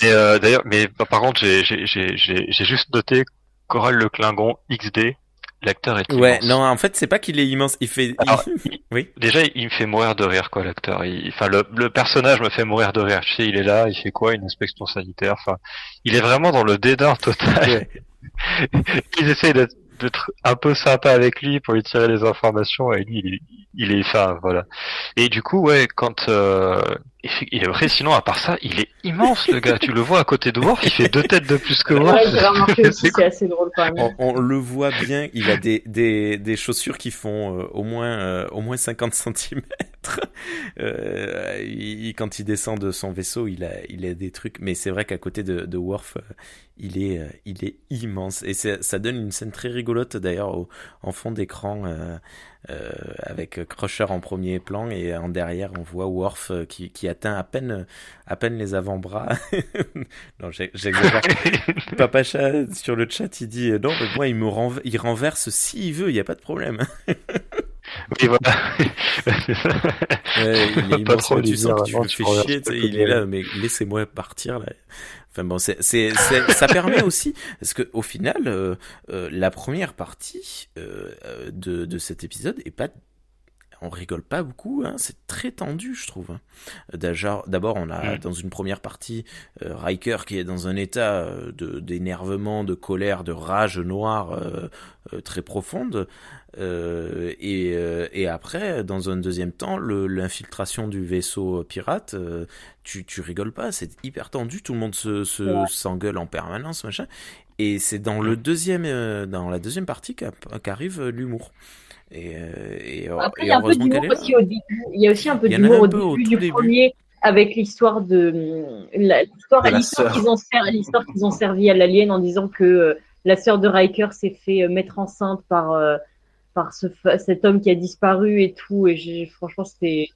mais euh, d'ailleurs, mais par contre, j'ai, j'ai, j'ai, j'ai juste noté Coral le Klingon XD L'acteur est ouais, non, en fait, c'est pas qu'il est immense. Il fait. Alors, oui. Déjà, il me fait mourir de rire, quoi, l'acteur. Enfin, le, le, personnage me fait mourir de rire. Tu sais, il est là, il fait quoi Une inspection sanitaire. Enfin, il est vraiment dans le dédain total. Ils essayent d'être un peu sympa avec lui pour lui tirer les informations et lui il est, il est enfin voilà et du coup ouais quand euh, est vrai sinon à part ça il est immense le gars. Tu le vois à côté de Worf il fait deux têtes de plus que Worf. ouais, c'est assez drôle quand même. On, on, le voit bien il a des des, des chaussures qui font euh, au moins euh, au moins 50 cm il, quand il descend de son vaisseau il a il a des trucs. Mais c'est vrai qu'à côté de, de Worf il est il est immense. Et ça donne une scène très rigolote d'ailleurs en fond d'écran euh, avec avec Crusher en premier plan et en derrière on voit Worf qui, qui atteint à peine à peine les avant-bras. non, j'exagère. Papacha sur le chat il dit non mais moi il me il renverse s'il veut, il y a pas de problème. Oui, voilà. ouais, il est pas trop tu sens que tu fais chier, il est là, mais laissez-moi partir là. Enfin bon, c'est, c'est, ça permet aussi, parce que au final, euh, euh, la première partie euh, de, de cet épisode est pas on rigole pas beaucoup, hein, c'est très tendu, je trouve. D'abord, on a dans une première partie euh, Riker qui est dans un état de d'énervement, de colère, de rage noire très profonde. Euh, et, euh, et, après, dans un deuxième temps, l'infiltration du vaisseau pirate, euh, tu, tu rigoles pas, c'est hyper tendu, tout le monde se s'engueule en permanence, machin. Et c'est dans le deuxième, dans la deuxième partie qu'arrive l'humour. Et, et, Après, il y a un peu d'humour aussi au début. Il y a aussi un peu d'humour au début du premier avec l'histoire de l'histoire qu'ils ont, qu'ils ont servi à l'alien en disant que la sœur de Riker s'est fait mettre enceinte par par ce, cet homme qui a disparu et tout. Et franchement, c'était.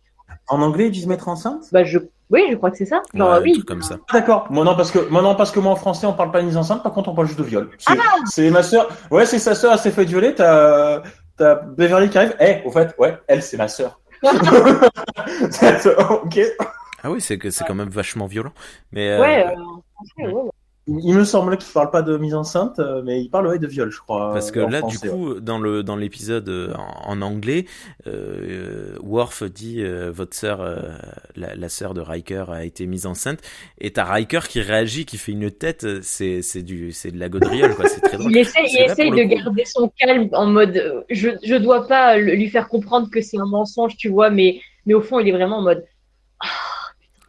En anglais, ils disent mettre enceinte? Bah, je... Oui, je crois que c'est ça. Genre, oui. comme ça. D'accord. Moi non parce que moi non parce que moi en français on parle pas de mise enceinte. Par contre, on parle juste de viol. C'est ah ma sœur. Ouais, c'est sa sœur. Elle s'est fait violer. T'as as Beverly qui arrive. Eh, au fait, ouais, elle c'est ma sœur. ok. Ah oui, c'est que c'est quand même vachement violent. Mais euh... ouais, euh, ouais. Il me semble qu'il parle pas de mise enceinte, euh, mais il parle ouais, de viol, je crois. Parce que là, du coup, dans le dans l'épisode euh, en, anglais, euh, Worf dit euh, votre sœur, la, la sœur de Riker a été mise enceinte, et t'as Riker qui réagit, qui fait une tête, c'est c'est du c'est de la gaudriole quoi, c'est très drôle. Il essaye, il essaye de garder son calme en mode, je je dois pas lui faire comprendre que c'est un mensonge, tu vois, mais mais au fond, il est vraiment en mode.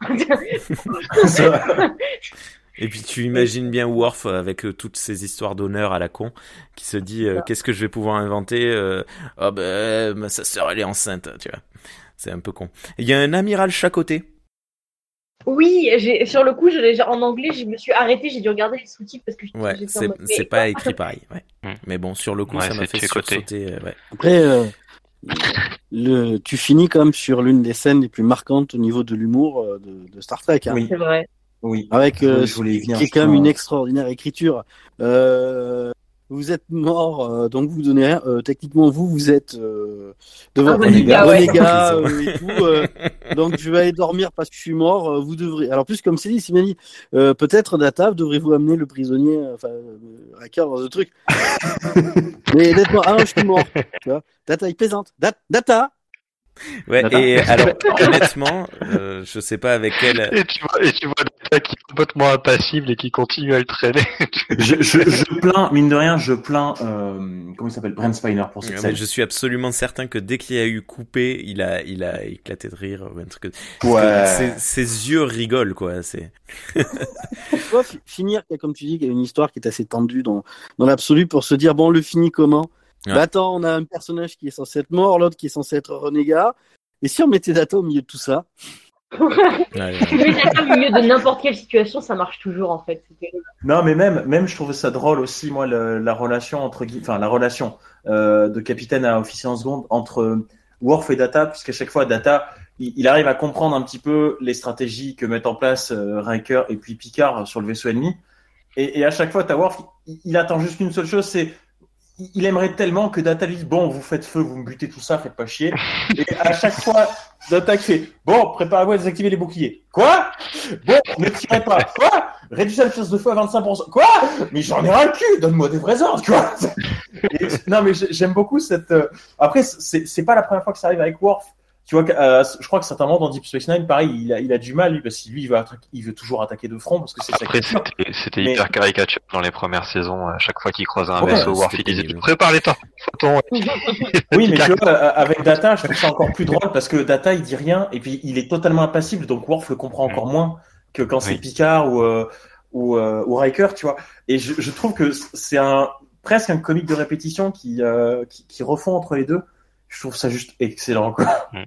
Et puis tu imagines bien Worf avec euh, toutes ces histoires d'honneur à la con, qui se dit euh, qu'est-ce que je vais pouvoir inventer euh, Oh ben sa sœur elle est enceinte, tu vois. C'est un peu con. Il y a un amiral chaque côté. Oui, sur le coup, je, en anglais, je me suis arrêté, j'ai dû regarder les sous-titres parce que ouais, c'est pas écrit pareil. Ouais. Mm. Mais bon, sur le coup, ça m'a fait sursauter. Ouais. Après, le, tu finis quand même sur l'une des scènes les plus marquantes au niveau de l'humour de, de, Star Trek. Hein. Oui, c'est vrai. Oui. Avec euh, qui est quand même une extraordinaire écriture. Euh, vous êtes mort, euh, donc vous donnez rien. Euh, techniquement, vous, vous êtes euh, devant ah, renégat, ouais. et tout. donc je vais aller dormir parce que je suis mort. vous devrez. Alors plus comme c'est dit, Simani, peut-être Data, devrez-vous amener le prisonnier, enfin Hacker dans ce truc. Mais honnêtement, ah non, je suis mort. Tu vois Data, il plaisante. Data, Ouais, et alors, honnêtement, euh, je sais pas avec quel. Et tu vois, et tu vois Data qui est complètement impassible et qui continue à le traîner. je, je, je plains, mine de rien, je plains, euh, comment il s'appelle, Brent Spiner pour cette scène. Je suis absolument certain que dès qu'il a eu coupé, il a, il a éclaté de rire ou un truc. Ouais. Ses, ses, yeux rigolent, quoi, c'est. finir, comme tu dis, il y a une histoire qui est assez tendue dans, dans l'absolu pour se dire, bon, le fini comment? Bah attends, on a un personnage qui est censé être mort, l'autre qui est censé être renégat. Et si on mettait Data au milieu de tout ça ouais, Si tu mets Data au milieu de n'importe quelle situation, ça marche toujours en fait. Non, mais même, même je trouvais ça drôle aussi, moi, le, la relation entre, enfin la relation euh, de capitaine à officier en seconde entre Worf et Data, puisqu'à chaque fois Data, il, il, arrive à comprendre un petit peu les stratégies que mettent en place euh, Riker et puis Picard sur le vaisseau ennemi. Et, et à chaque fois, t'as Worf, il, il attend juste une seule chose, c'est il aimerait tellement que Data dise bon, vous faites feu, vous me butez tout ça, faites pas chier. Et à chaque fois, Data fait bon, préparez-vous à désactiver les boucliers. Quoi? Bon, ne tirez pas. Quoi? Réduisez la puissance de feu à 25%. Quoi? Mais j'en ai le cul. Donne-moi des vrais ordres, tu vois. non, mais j'aime beaucoup cette. Euh, après, c'est pas la première fois que ça arrive avec Worf tu vois, euh, je crois que certainement dans Deep Space Nine, pareil, il a, il a du mal, lui, parce que lui, il veut, il veut toujours attaquer de front, parce que c'est Après, c'était hyper caricature dans les premières saisons. À chaque fois qu'il croise un vaisseau, Worf, il disait prépare les temps. oui, mais tu vois, euh, avec Data, je trouve ça encore plus drôle, parce que Data, il dit rien, et puis il est totalement impassible, donc Worf le comprend encore mm. moins que quand c'est Picard ou, euh, ou, euh, ou Riker, tu vois. Et je, je trouve que c'est un presque un comique de répétition qui, euh, qui, qui refond entre les deux. Je trouve ça juste excellent, quoi. Mm.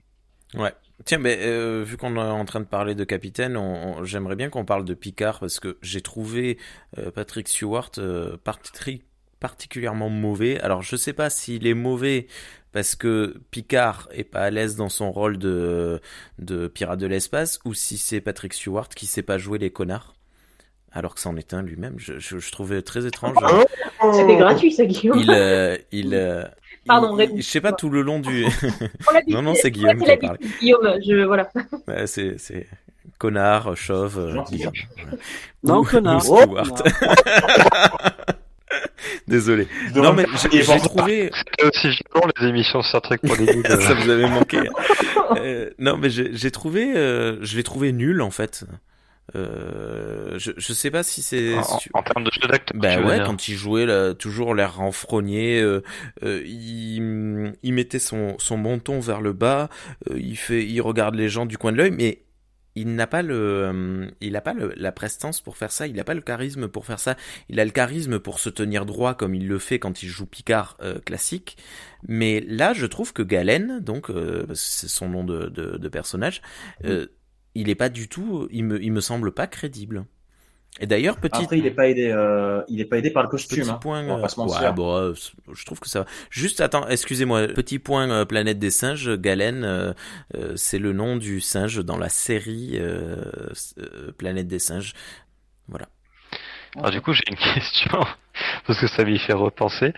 Ouais. Tiens, mais euh, vu qu'on est en train de parler de capitaine, on, j'aimerais bien qu'on parle de Picard parce que j'ai trouvé euh, Patrick Stewart euh, particulièrement mauvais. Alors je sais pas s'il est mauvais parce que Picard est pas à l'aise dans son rôle de, de pirate de l'espace ou si c'est Patrick Stewart qui sait pas jouer les connards alors que c'en est un lui-même. Je, je, je trouvais très étrange. C'était gratuit, ça, Guillaume. Il, euh, il, euh, Pardon, il- Rémi. je sais pas tout le long du. Non, non, c'est Guillaume qui a parlé. l'habitude, Guillaume, je, voilà. Ouais, c'est, c'est connard, chauve, euh. Guillaume. Non, connard. ou Stewart. Désolé. Non mais j'ai trouvé. C'était aussi violent les émissions Star Trek pour les nuls. Ça vous avait manqué. Euh, non mais j'ai j'ai trouvé, euh, je l'ai trouvé nul en fait. Euh, je, je sais pas si c'est. En, si- en termes de jeu d'acteur. Ben veux ouais, dire. quand il jouait là, toujours l'air renfrogné, euh, euh, il, il mettait son, son menton vers le bas, euh, il fait, il regarde les gens du coin de l'œil, mais il n'a pas le, il n'a pas le- la prestance pour faire ça, il n'a pas le charisme pour faire ça. Il a le charisme pour se tenir droit comme il le fait quand il joue Picard euh, classique. Mais là, je trouve que Galen, donc euh, c'est son nom de, de, de personnage, euh, il est pas du tout, il me, il me semble pas crédible. Et d'ailleurs, petit, Après, il est pas aidé, euh, il est pas aidé par le costume. Petit hein. point. On va euh, pas se mentir. ouais, bon, euh, je trouve que ça va. Juste, attends, excusez-moi. Petit point euh, Planète des singes. Galen, euh, euh, c'est le nom du singe dans la série euh, euh, Planète des singes. Voilà. Alors du coup, j'ai une question parce que ça m'y fait repenser.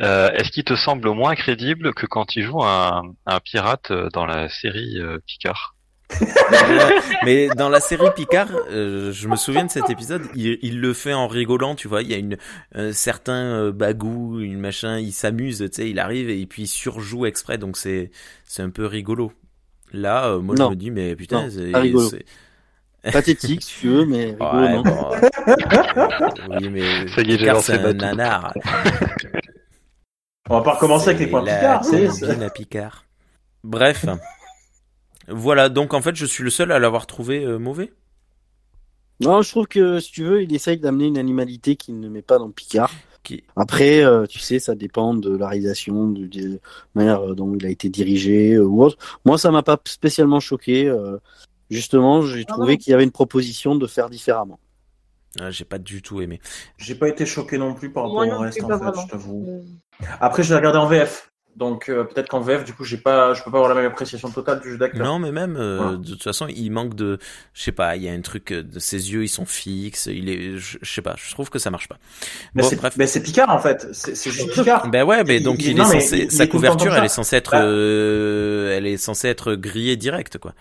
Euh, Est-ce qu'il te semble moins crédible que quand il joue un, un pirate dans la série euh, Picard? Mais dans la série Picard, euh, je me souviens de cet épisode. Il, il le fait en rigolant, tu vois. Il y a une un certain euh, bagou, une machin. Il s'amuse, tu sais. Il arrive et puis il surjoue exprès. Donc c'est c'est un peu rigolo. Là, euh, moi, Non. je me dis, mais putain, c'est Pathétique, si tu veux, mais rigolo, Ouais, non. bon, oui, mais Ça y est, j'ai lancé un bateau. nanar. On va pas recommencer avec les points la Picard, c'est. à Picard. Bref. Voilà, donc en fait, je suis le seul à l'avoir trouvé euh, mauvais. Non, je trouve que, si tu veux, il essaye d'amener une animalité qu'il ne met pas dans Picard. Qui... Après, euh, tu sais, ça dépend de la réalisation, de, de la manière dont il a été dirigé euh, ou autre. Moi, ça m'a pas spécialement choqué. euh, justement, j'ai Ah trouvé qu'il y avait une proposition de faire différemment. Ah, J'ai pas du tout aimé. J'ai pas été choqué non plus par rapport au reste, en fait, vraiment. je t'avoue. Euh, Après, je l'ai regardé en VF. Donc, euh, peut-être qu'en VF, du coup, j'ai pas, je peux pas avoir la même appréciation totale du jeu d'acteur. Non, mais même euh, Voilà. de toute façon, il manque de, je sais pas, il y a un truc euh, de ses yeux, ils sont fixes. Il est, je, sais pas, je trouve que ça marche pas. Mais Bon, c'est, bref. mais c'est Picard, en fait. C'est, juste Picard. Ben ouais, mais donc il- est censé, il- sa couverture, elle est censée être, Bah. euh, elle est censée être grillée direct, quoi.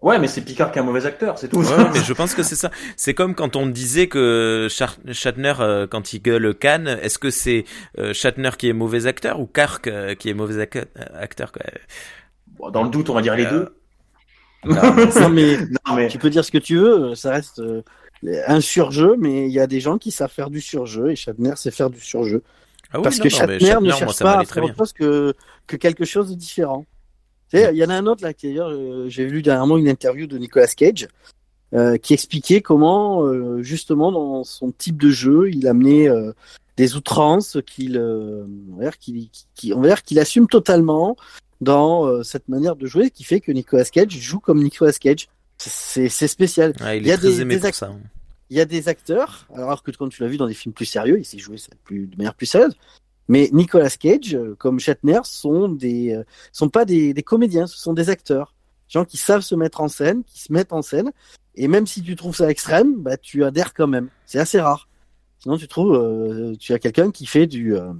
Ouais, mais c'est Picard qui est un mauvais acteur, c'est tout. Ouais, mais je pense que c'est ça. C'est comme quand on disait que Shatner, euh, quand il gueule Cannes, est-ce que c'est euh, Shatner qui est mauvais acteur ou Kirk euh, qui est mauvais ac- acteur quoi? Dans le doute, on va dire les deux. Non, mais Non, mais Non, mais tu peux dire ce que tu veux, ça reste un surjeu, mais il y a des gens qui savent faire du surjeu et Shatner sait faire du surjeu. Ah oui, Parce non, que non, mais Shatner, ne moi, cherche ça pas à très faire autre chose que, que quelque chose de différent. Tu sais, il y en a un autre là qui d'ailleurs, euh, j'ai lu dernièrement une interview de Nicolas Cage euh, qui expliquait comment euh, justement dans son type de jeu, il amenait des outrances qu'il on va dire qu'il qu'il- on va dire qu'il assume totalement dans cette manière de jouer qui fait que Nicolas Cage joue comme Nicolas Cage. C'est c'est spécial. Ouais, il il y a des- act- ça. Il y a des acteurs, alors que quand tu l'as vu dans des films plus sérieux, il s'est joué de manière plus sérieuse. Mais Nicolas Cage, euh, comme Shatner, sont des, euh, sont pas des, des comédiens, ce sont des acteurs. Gens qui savent se mettre en scène, qui se mettent en scène. Et même si tu trouves ça extrême, bah, tu adhères quand même. C'est assez rare. Sinon, tu trouves, euh, tu as quelqu'un qui fait du, euh,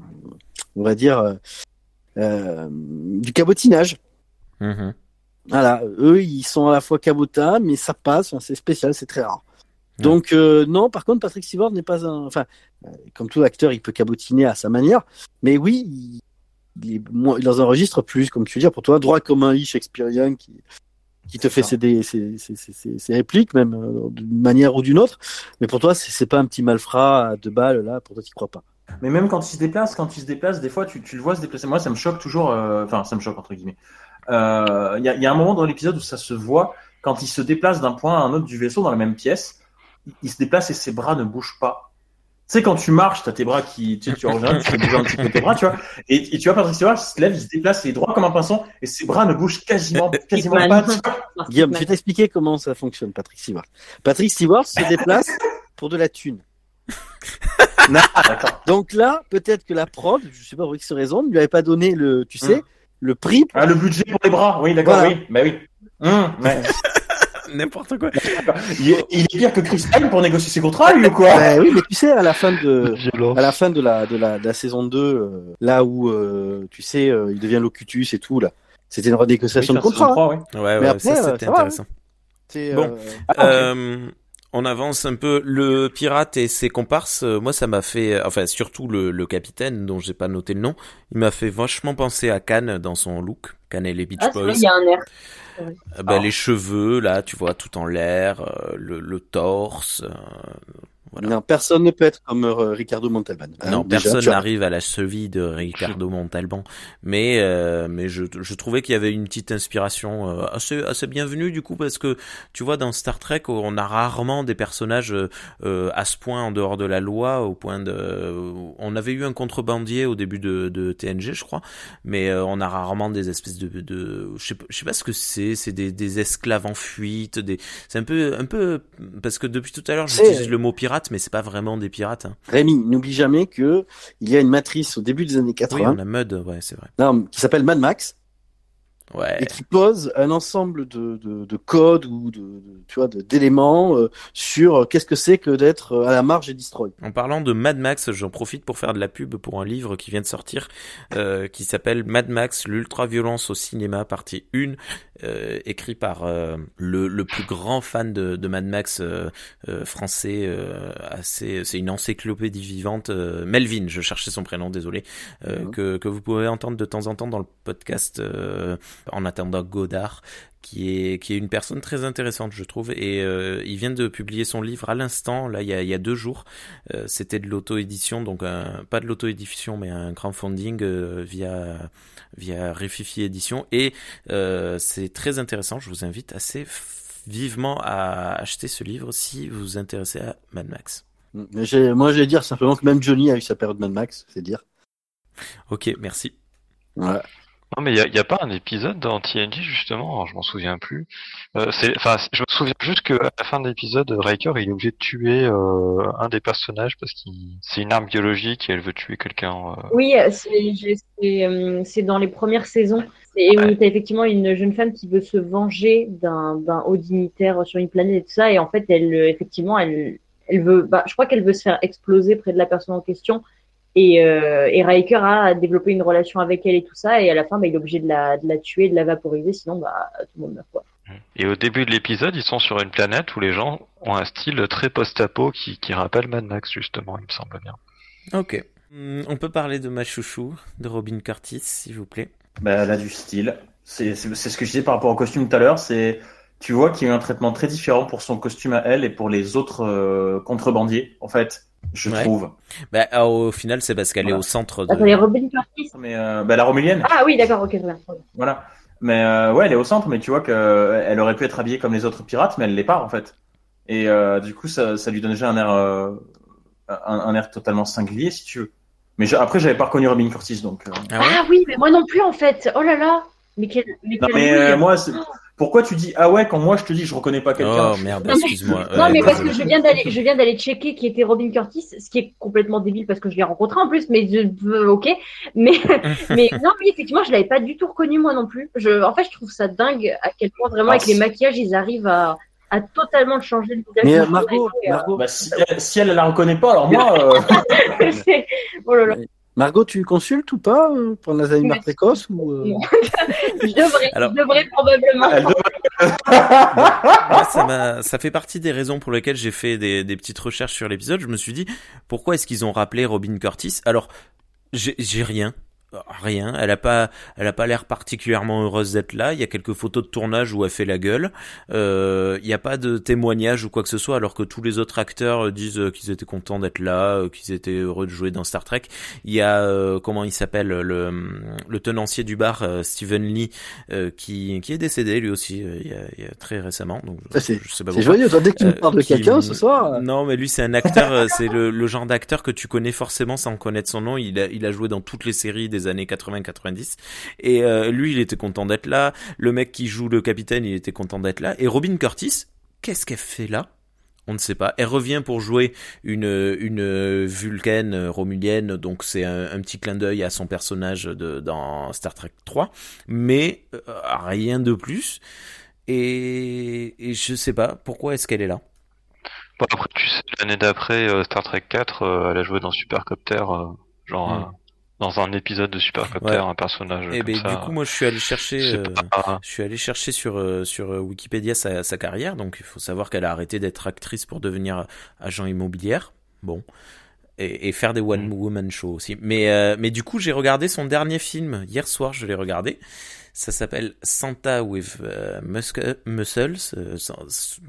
on va dire, euh, euh, du cabotinage. Mhm. Voilà, eux, ils sont à la fois cabotins, mais ça passe, enfin, c'est spécial, c'est très rare. Donc, euh, non, par contre, Patrick Stewart n'est pas un. Enfin, euh, comme tout acteur, il peut cabotiner à sa manière, mais oui, il, il est moins- dans un registre plus, comme tu veux dire, pour toi, droit comme un lit shakespearien qui, qui te fait ses, ses, ses, ses- répliques, même euh, d'une manière ou d'une autre. Mais pour toi, c'est c'est pas un petit malfrat à deux balles, là, pour toi, tu crois pas. Mais même quand il se déplace, quand il se déplace, des fois, tu, tu le vois se déplacer. Moi, ça me choque toujours. euh, Enfin, ça me choque entre guillemets. Euh, Il y, a, il y a un moment dans l'épisode où ça se voit quand il se déplace d'un point à un autre du vaisseau dans la même pièce. Il, il se déplace et ses bras ne bougent pas. Tu sais, quand tu marches, t'as tes bras qui, tu sais, tu reviens, tu fais bouger un petit peu tes bras, tu vois. Et, et tu vois, Patrick Stewart, il se lève, il se déplace, il est droit comme un pinson, et ses bras ne bougent quasiment, quasiment Hitman. pas. tu vois. Guillaume, je vais t'expliquer comment ça fonctionne, Patrick Stewart. Patrick Stewart se déplace pour de la thune. Non, d'accord. Donc là, peut-être que la prod, je sais pas pour X raison, ne lui avait pas donné le, tu sais, le prix. Ah, le budget pour les bras, oui, d'accord, Voilà. oui. Bah oui. Hum, ouais. N'importe quoi. il, est, il est pire que Chris Pine pour négocier ses contrats, lui, ou quoi Ben oui, mais tu sais, à la fin de, à la fin de la, de la, de la saison 2, euh, là où, euh, tu sais, euh, il devient locutus et tout, là. C'était une renégociation Oui, de ça, contrat. hein. ouais. Ouais, Mais ouais, après, ça euh, c'était va, intéressant. Bon. euh, Ah. Euh, on avance un peu. Le pirate et ses comparses, moi ça m'a fait, enfin surtout le, le capitaine dont j'ai pas noté le nom, il m'a fait vachement penser à Cannes dans son look. Cannes et les Beach Ah, Boys. il y a un air. Euh, Ah. Les cheveux là, tu vois, tout en l'air, euh, le, le torse. Voilà. Non, personne ne peut être comme euh, Ricardo Montalban. hein, non, déjà, personne n'arrive à la cheville de Ricardo Montalban, mais euh, mais je, je trouvais qu'il y avait une petite inspiration euh, assez assez bienvenue du coup parce que tu vois dans Star Trek on a rarement des personnages euh, euh, à ce point en dehors de la loi au point de on avait eu un contrebandier au début de, de TNG je crois mais euh, on a rarement des espèces de, de je sais pas, je sais pas ce que c'est c'est des, des esclaves en fuite des c'est un peu un peu parce que depuis tout à l'heure j'utilise le mot pirate mais c'est pas vraiment des pirates hein. Rémi, n'oublie jamais que il y a une matrice au début des années oui 80 on a Mud ouais c'est vrai. Non, qui s'appelle Mad Max. Ouais. Et qui pose un ensemble de, de, de codes ou de, de- tu vois de- d'éléments euh, sur euh, qu'est-ce que c'est que d'être euh, à la marge et destroy. En parlant de Mad Max, j'en profite pour faire de la pub pour un livre qui vient de sortir, euh, qui s'appelle Mad Max, l'ultra-violence au cinéma, partie 1, euh, écrit par euh, le, le plus grand fan de, de Mad Max euh, euh, français, euh, assez, c'est une encyclopédie vivante, euh, Melvin, je cherchais son prénom, désolé, que, que vous pouvez entendre de temps en temps dans le podcast euh, En attendant Godard, qui est qui est une personne très intéressante, je trouve. Et euh, il vient de publier son livre à l'instant, là, il y a, il y a deux jours. Euh, C'était de l'auto-édition, donc un- pas de l'auto-édition, mais un crowdfunding euh, via via Refifi Édition. Et euh, c'est très intéressant. Je vous invite assez vivement à acheter ce livre si vous vous intéressez à Mad Max. Mais j'ai- moi, je vais dire simplement que même Johnny a eu sa période Mad Max, c'est dire. Ok, merci. Voilà. Non, mais il y a, pas un épisode dans TNG, justement, je m'en souviens plus. Euh, je me souviens juste qu'à la fin de l'épisode, Riker, il est obligé de tuer euh, un des personnages parce que c'est une arme biologique et elle veut tuer quelqu'un. euh. Oui, c'est euh, c'est dans les premières saisons. Et où Ouais. tu as effectivement une jeune femme qui veut se venger d'un haut dignitaire sur une planète et tout ça. Et en fait, elle, effectivement, elle, elle veut, bah, je crois qu'elle veut se faire exploser près de la personne en question. Et, euh, et Riker a développé une relation avec elle et tout ça. Et à la fin, bah, il est obligé de la, de la tuer, de la vaporiser. Sinon, bah, tout le monde meurt. Quoi. Et au début de l'épisode, ils sont sur une planète où les gens ont un style très post-apo qui, qui rappelle Mad Max, justement, il me semble bien. Ok. Hum, On peut parler de ma chouchou, de Robin Curtis, s'il vous plaît. Bah, elle a du style. C'est ce que je disais par rapport au costume tout à l'heure. C'est tu vois qu'il y a eu un traitement très différent pour son costume à elle et pour les autres euh, contrebandiers. En fait, je Ouais. trouve. Bah, ah, au final, c'est parce qu'elle Voilà. est au centre de. Robin Curtis. Mais euh, bah, la Romulienne, Ah oui, d'accord, ok, voilà. Mais euh, ouais, elle est au centre, mais tu vois que euh, elle aurait pu être habillée comme les autres pirates, mais elle l'est pas en fait. Et euh, du coup, ça, ça lui donne déjà un air, euh, un, un air totalement singulier, si tu veux. Mais je- après, j'avais pas reconnu Robin Curtis, donc. euh, Ah ouais? Ah oui, mais moi non plus en fait. Oh là là. Mais quel, mais Non, quel mais euh, moi, c'est- pourquoi tu dis ah ouais quand moi je te dis je reconnais pas quelqu'un Oh merde, Non, mais- excuse-moi. Non, mais parce que je viens d'aller, je viens d'aller checker qui était Robin Curtis, ce qui est complètement débile parce que je l'ai rencontré en plus, mais je, euh, ok. Mais, mais non, oui, effectivement, je l'avais pas du tout reconnu moi non plus. Je, en fait, je trouve ça dingue à quel point vraiment Ah, avec les c'est- maquillages, ils arrivent à, à totalement changer le visage. Mais Margot, euh, Margot, Bah, si, elle, si elle la reconnaît pas, alors moi. euh, oh là là. Margot, tu consultes ou pas euh, pour l'Alzheimer Oui. précoce ou euh, Non. Je devrais, Alors- je devrais probablement. elle Moi, ça m'a, ça fait partie des raisons pour lesquelles j'ai fait des, des petites recherches sur l'épisode. Je me suis dit, pourquoi est-ce qu'ils ont rappelé Robin Curtis? Alors, j'ai j'ai rien. Rien, elle a pas, elle a pas l'air particulièrement heureuse d'être là. Il y a quelques photos de tournage où elle fait la gueule. Euh, il n'y a pas de témoignage ou quoi que ce soit, alors que tous les autres acteurs euh, disent euh, qu'ils étaient contents d'être là, euh, qu'ils étaient heureux de jouer dans Star Trek. Il y a euh, comment il s'appelle le, le tenancier du bar, euh, Stephen Lee, euh, qui, qui est décédé lui aussi il, y a, il y a très récemment. Donc Ça, c'est- je sais pas C'est joyeux, toi, dès que tu me parles de quelqu'un ce soir. Non, mais lui c'est un acteur, c'est le, le genre d'acteur que tu connais forcément sans connaître son nom. Il a, il a joué dans toutes les séries des années 80-90. Et euh, lui, il était content d'être là. Le mec qui joue le capitaine, il était content d'être là. Et Robin Curtis, qu'est-ce qu'elle fait là? On ne sait pas. Elle revient pour jouer une, une Vulcaine romulienne, donc c'est un, petit clin d'œil à son personnage de, dans Star Trek 3, mais euh, rien de plus. Et, et je sais pas pourquoi est-ce qu'elle est là? Bon, après, tu sais, l'année d'après, euh, Star Trek 4, euh, elle a joué dans Supercopter, genre Hmm. Dans un épisode de Supercopter, Ouais. un personnage Et comme ben, ça. du coup, moi, je suis allé chercher, euh, pas- je suis allé chercher sur euh, sur euh, Wikipédia sa, sa carrière. Donc, il faut savoir qu'elle a arrêté d'être actrice pour devenir agent immobilière. Bon. Et, et faire des one woman shows aussi. Mais euh, mais du coup, j'ai regardé son dernier film hier soir. Je l'ai regardé. Ça s'appelle Santa with euh, musc- Muscles, euh, sans-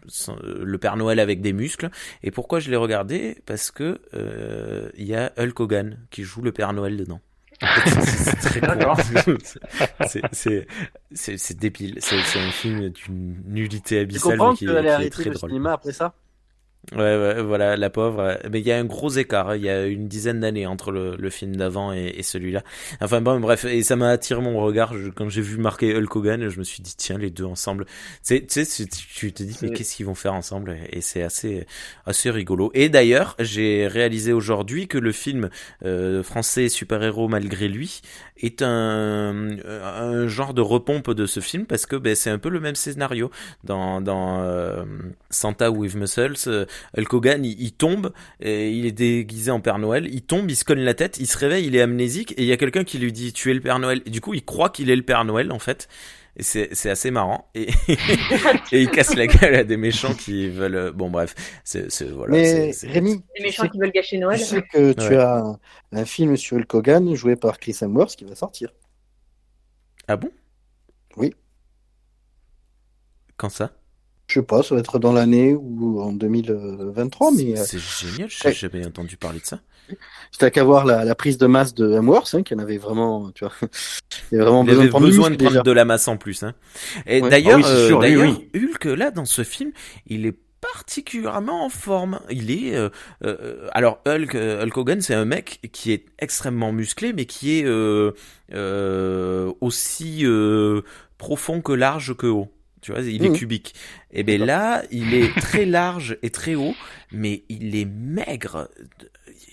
sans- euh, le Père Noël avec des muscles. Et pourquoi je l'ai regardé? Parce que euh, il y a Hulk Hogan qui joue le Père Noël dedans. C'est débile. C'est un film d'une nullité Tu abyssale comprends mais qui, qu'elle qui a est arrêté très le drôle. cinéma après ça? Ouais, ouais, voilà, la pauvre. Mais il y a un gros écart. hein. Il y a une dizaine d'années entre le, le film d'avant et, et celui-là. Enfin bon, bref, et ça m'a attiré mon regard Je- quand j'ai vu marquer Hulk Hogan. Je me suis dit tiens, les deux ensemble. Tu sais, tu te dis mais qu'est-ce qu'ils vont faire ensemble? Et c'est assez, assez rigolo. Et d'ailleurs, j'ai réalisé aujourd'hui que le film euh, français super-héros malgré lui est un, un genre de repompe de ce film parce que ben, c'est un peu le même scénario dans, dans euh, Santa with Muscles. Hulk Hogan, il, il tombe, et il est déguisé en Père Noël, il tombe, il se cogne la tête, il se réveille, il est amnésique, et il y a quelqu'un qui lui dit tu es le Père Noël. Et du coup, il croit qu'il est le Père Noël en fait. Et c'est c'est assez marrant. Et, et il casse la gueule à des méchants qui veulent. euh, Bon bref, c'est c'est- voilà. Mais c'est- c'est- Rémi, Les tu méchants sais, qui veulent gâcher Noël. tu sais que tu Ouais. as un, un film sur Hulk Hogan joué par Chris Hemsworth qui va sortir. Ah bon? Oui. Quand ça? Je sais pas, ça va être dans l'année ou en 2023, mais euh, C'est génial, j'ai jamais entendu parler de ça. t'as qu'à voir la, la prise de masse de Hemsworth, hein, qui en avait vraiment, tu vois, il y avait vraiment Il avait besoin de prendre besoin de muscle, prendre déjà. de la masse en plus. Hein. Et Ouais. d'ailleurs, Ah oui, euh, d'ailleurs, oui. Hulk là dans ce film, il est particulièrement en forme. Il est euh, euh, alors Hulk, euh, Hulk Hogan, c'est un mec qui est extrêmement musclé, mais qui est euh, euh, aussi euh, profond que large que haut. Tu vois, il est Mhm. cubique. Et ben là, il est très large et très haut, mais il est maigre.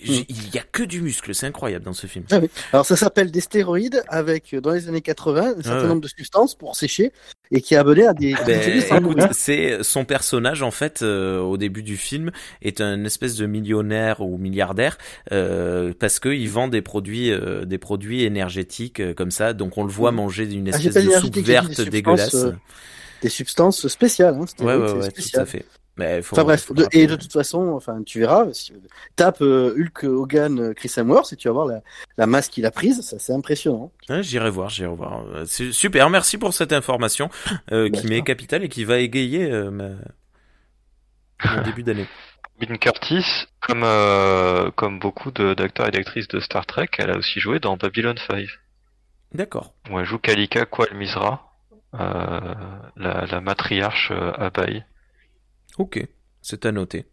Mhm. Il y a que du muscle, c'est incroyable dans ce film. Ah oui. Alors ça s'appelle des stéroïdes avec, euh, dans les années 80, un certain ouais. nombre de substances pour sécher et qui est abonné à des, Ben, mourir. c'est son personnage en fait euh, au début du film est un espèce de millionnaire ou milliardaire euh, parce que il vend des produits euh, des produits énergétiques euh, comme ça donc on le voit Mhm. manger d'une Ah, espèce de soupe verte dégueulasse. Euh, Des substances spéciales. Hein, ouais ouais c'est ouais tout spécial. à fait. Mais faut, Enfin bref, faut de- rappeler. et de toute façon, enfin tu verras, si- tape euh, Hulk Hogan, euh, Chris Hemsworth et tu vas voir la, la masse qu'il a prise, ça c'est impressionnant. Ouais, j'irai voir, j'irai voir. Euh, C'est super, merci pour cette information euh, Bah, qui m'est capitale et qui va égayer euh, ma... mon début d'année. Robin Curtis, comme, euh, comme beaucoup de- d'acteurs et d'actrices de Star Trek, elle a aussi joué dans Babylon 5, D'accord. où elle joue Kalika Kual Misra, euh, la, la matriarche euh, Abai. Ok, c'est à noter.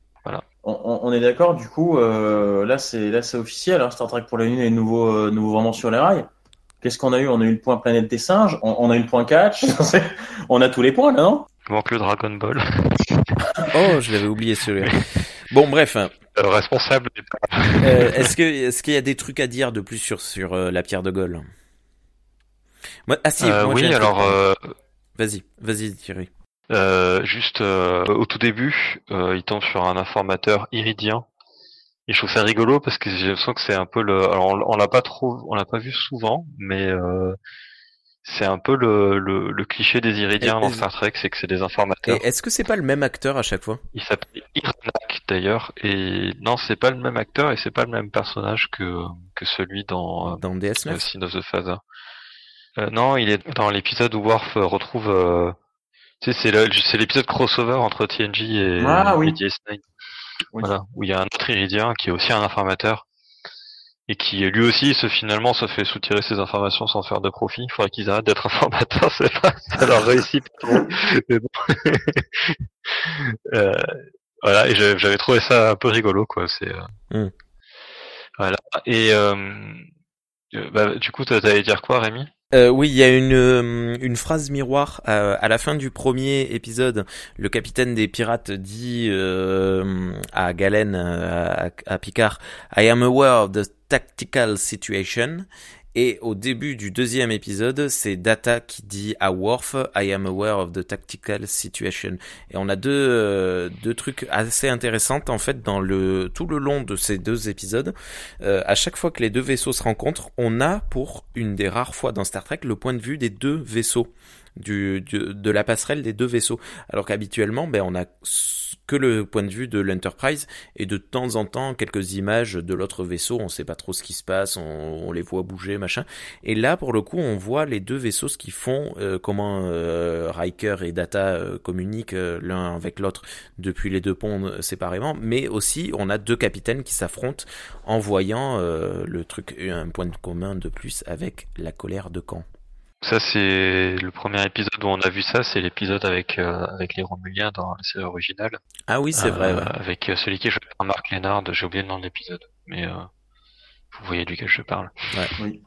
On, on- on est d'accord, du coup, euh, là c'est là c'est officiel, hein, Star Trek pour la Lune est nouveau, euh, nouveau vraiment sur les rails. Qu'est-ce qu'on a eu? On a eu le point planète des singes, on, on a eu le point catch, on a tous les points là, non? Il manque le Dragon Ball. Oh, je l'avais oublié celui-là. Bon, bref. hein. Le responsable Euh, est-ce que est-ce qu'il y a des trucs à dire de plus sur sur euh, la pierre de Gaulle? Moi, ah si, Euh, moi, oui, alors euh, Vas-y, vas-y Thierry. euh, juste au tout début, il tombe sur un informateur iridien. Et je trouve ça rigolo parce que j'ai l'impression que c'est un peu le. Alors on, on l'a pas trop, on l'a pas vu souvent, mais euh, c'est un peu le, le, le cliché des iridiens dans Star Trek, c'est que c'est des informateurs. est-ce que c'est pas le même acteur à chaque fois? Il s'appelle Iranak d'ailleurs, et non, c'est pas le même acteur et c'est pas le même personnage que que celui dans dans DS9 euh, Sin of the Father. Euh, non, il est dans l'épisode où Worf euh, retrouve. euh, tu sais, c'est l'épisode crossover entre TNG et, Ah, oui. et DS9. Oui. Voilà, où il y a un autre Iridien qui est aussi un informateur et qui lui aussi se finalement se fait soutirer ses informations sans faire de profit. Il faudrait qu'ils arrêtent d'être informateurs, c'est pas, ça leur réussit bon. Euh, voilà, et j'avais j'avais trouvé ça un peu rigolo, quoi. C'est euh, Hmm. voilà. Et bah, du coup, t'allais dire quoi, Rémi? Euh, oui, il y a une, euh, une phrase miroir euh, à la fin du premier épisode. Le capitaine des pirates dit euh, à Galen, à, à Picard, I am aware of the tactical situation. Et au début du deuxième épisode, c'est Data qui dit à Worf, I am aware of the tactical situation. Et on a deux, euh, deux trucs assez intéressants en fait dans le tout le long de ces deux épisodes. Euh, à chaque fois que les deux vaisseaux se rencontrent, on a pour une des rares fois dans Star Trek le point de vue des deux vaisseaux. Du, du- de la passerelle des deux vaisseaux. Alors qu'habituellement, ben, on a que le point de vue de l'Enterprise et de temps en temps quelques images de l'autre vaisseau. On sait pas trop ce qui se passe, on, on les voit bouger, machin. Et là, pour le coup, on voit les deux vaisseaux ce qu'ils font, euh, comment euh, Riker et Data euh, communiquent euh, l'un avec l'autre depuis les deux ponts euh, séparément. Mais aussi, on a deux capitaines qui s'affrontent en voyant euh, le truc, un point de commun de plus avec la colère de Caen. Ça, c'est le premier épisode où on a vu ça, c'est l'épisode avec, euh, avec les Romuliens dans la série originale. Ah oui, c'est Euh, vrai. ouais. Avec euh, celui qui est joué par Marc Lénard, j'ai oublié le nom de l'épisode. Mais euh, vous voyez duquel je parle. Oui.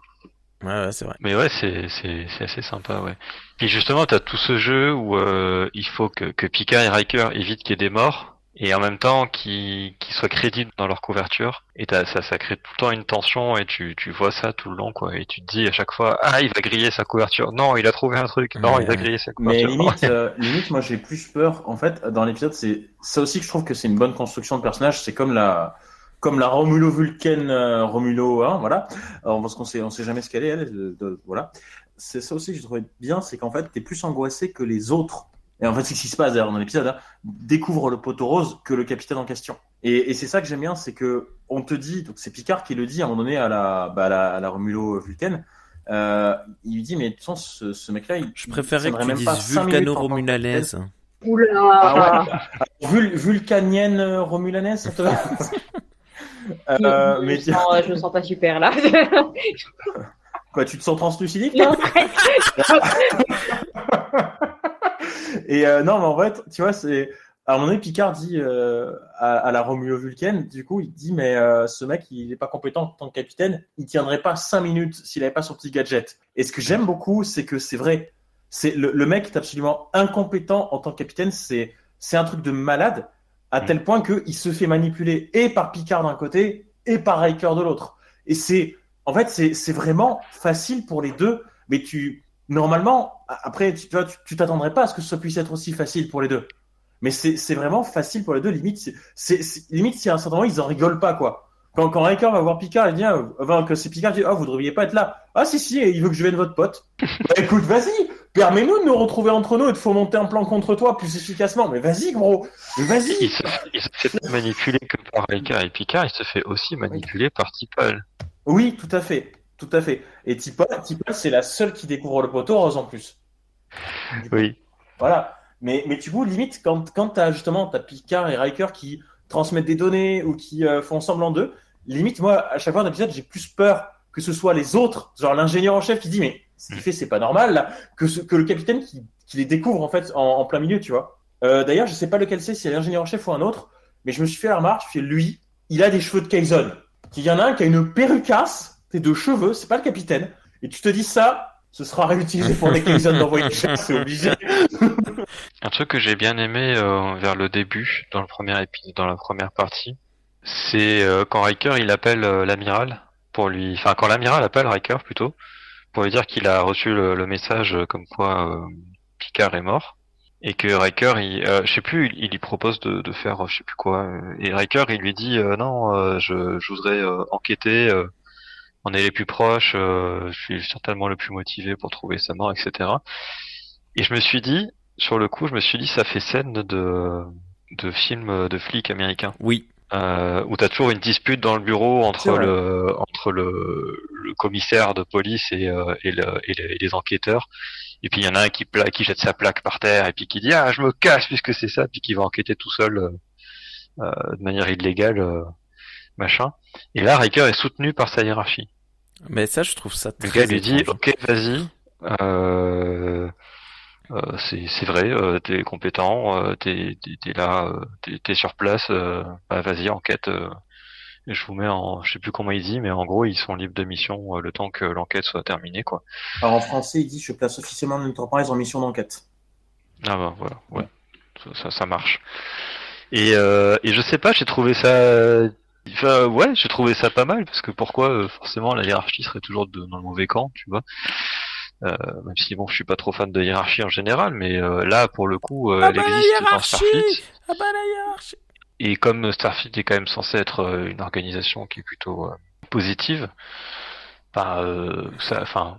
Ouais, ouais, c'est vrai. Mais ouais, c'est c'est c'est assez sympa, ouais. Et justement, t'as tout ce jeu où euh, il faut que que Picard et Riker évitent qu'il y ait des morts et en même temps qu'ils qu'ils soient crédibles dans leur couverture. Et ça ça crée tout le temps une tension et tu tu vois ça tout le long quoi. Et tu te dis à chaque fois ah il va griller sa couverture. Non, il a trouvé un truc. Non, il va griller sa Mais couverture. limite, euh, limite, moi j'ai plus peur. En fait, dans l'épisode, c'est ça aussi que je trouve que c'est une bonne construction de personnage. C'est comme la, comme la Romulo Vulcain euh, Romulo, hein, voilà. Alors, parce qu'on sait, on sait jamais ce qu'elle est, elle. de- de- voilà. C'est ça aussi que je trouvais bien, c'est qu'en fait, t'es plus angoissé que les autres. Et en fait, c'est ce qui se passe d'ailleurs dans l'épisode. Hein, découvre le poteau rose que le capitaine en question. Et, et c'est ça que j'aime bien, c'est que on te dit, donc c'est Picard qui le dit à un moment donné à la, bah, à la, à la Romulo Vulcain. Euh, il lui dit, mais de toute façon, ce, ce mec-là, il, Je préférais que tu même dises que vulcano-romulanaise. Oula Ah Vul vulcanienne romulanaise, ça te va Euh, mais je, me sens, je me sens pas super là. quoi, tu te sens translucidique non, Et euh, non, mais en fait, tu vois, c'est à un moment donné, Picard dit euh, à, la Romulo Vulcaine, du coup, il dit mais euh, ce mec, il est pas compétent en tant que capitaine, il tiendrait pas cinq minutes s'il avait pas son petit gadget. Et ce que j'aime beaucoup, c'est que c'est vrai, c'est le, mec est absolument incompétent en tant que capitaine, c'est c'est un truc de malade à tel point que il se fait manipuler et par Picard d'un côté et par Riker de l'autre. Et c'est en fait c'est c'est vraiment facile pour les deux, mais tu normalement après tu vois tu t'attendrais pas à ce que ce puisse être aussi facile pour les deux. Mais c'est vraiment facile pour les deux. Limite, c'est- limite si à un certain moment ils en rigolent pas quoi. Quand quand Riker va voir Picard, il dit ah, enfin, que c'est Picard qui dit ah vous devriez pas être là. Ah si si, il veut que je vienne votre pote. bah écoute, vas-y, permets-nous de nous retrouver entre nous et de fomenter un plan contre toi plus efficacement. Mais vas-y gros, mais Il vas-y. se, il se fait pas manipuler que par Riker et Picard, il se fait aussi manipuler par T'Pol. Oui, tout à fait, tout à fait. Et T'Pol, T'Pol, c'est la seule qui découvre le poteau rose en plus. Oui. Voilà. Mais, mais tu vois, limite, quand, quand tu as justement t'as Picard et Riker qui transmettent des données ou qui euh, font semblant d'eux, limite, moi, à chaque fois dans l'épisode, j'ai plus peur que ce soit les autres, genre l'ingénieur en chef qui dit, mais ce qu'il fait, c'est pas normal, là, que, ce, que le capitaine qui, qui les découvre, en fait, en, en plein milieu, tu vois. Euh, D'ailleurs, je sais pas lequel c'est, si c'est l'ingénieur en chef ou un autre, mais je me suis fait la remarque, je fais, lui, il a des cheveux de Kaizen. Il y en a un qui a une perrucasse, deux cheveux, c'est pas le capitaine. Et tu te dis ça, ce sera réutilisé pour les Kaizen d'envoyer c'est obligé. Un truc que j'ai bien aimé euh, vers le début, dans le premier épisode, dans la première partie, c'est euh, quand Riker il appelle euh, l'amiral pour lui, enfin quand l'amiral appelle Riker plutôt pour lui dire qu'il a reçu le, le message euh, comme quoi euh, Picard est mort et que Riker, il, euh, je sais plus, il, il lui propose de, de faire, je sais plus quoi, et Riker il lui dit euh, non, je, je voudrais enquêter. On est les plus proches, euh, je suis certainement le plus motivé pour trouver sa mort, etc. Et je me suis dit, sur le coup, je me suis dit, ça fait scène de, de film de flics américains, Oui. euh, où t'as toujours une dispute dans le bureau entre le, entre le, le commissaire de police et, euh, et, le, et, le- et les enquêteurs. Et puis il y en a un qui, pla- qui jette sa plaque par terre et puis qui dit ah je me casse puisque c'est ça, puis qui va enquêter tout seul euh, euh, de manière illégale, euh, machin. Et là, Riker est soutenu par sa hiérarchie. Mais ça, je trouve ça Le très gars lui dit ok vas-y euh, euh, c'est vrai euh, t'es compétent euh, t'es t'es t'es là euh, t'es sur place euh, bah, vas-y enquête euh. je vous mets en, je sais plus comment il dit, mais en gros, ils sont libres de mission euh, le temps que l'enquête soit terminée, quoi. Alors en français, il dit je place officiellement l'Enterprise en mission d'enquête. Ah bah voilà, ouais, ça, ça, ça marche. Et, euh, et je sais pas, j'ai trouvé ça, enfin, ouais, j'ai trouvé ça pas mal parce que pourquoi euh, forcément la hiérarchie serait toujours de, dans le mauvais camp, tu vois. Euh, même si bon, je suis pas trop fan de hiérarchie en général, mais euh, là pour le coup, Ah elle bah, existe dans Starfleet. Ah bah la hiérarchie Et comme Starfleet est quand même censé être une organisation qui est plutôt positive, bah, euh, ça, enfin,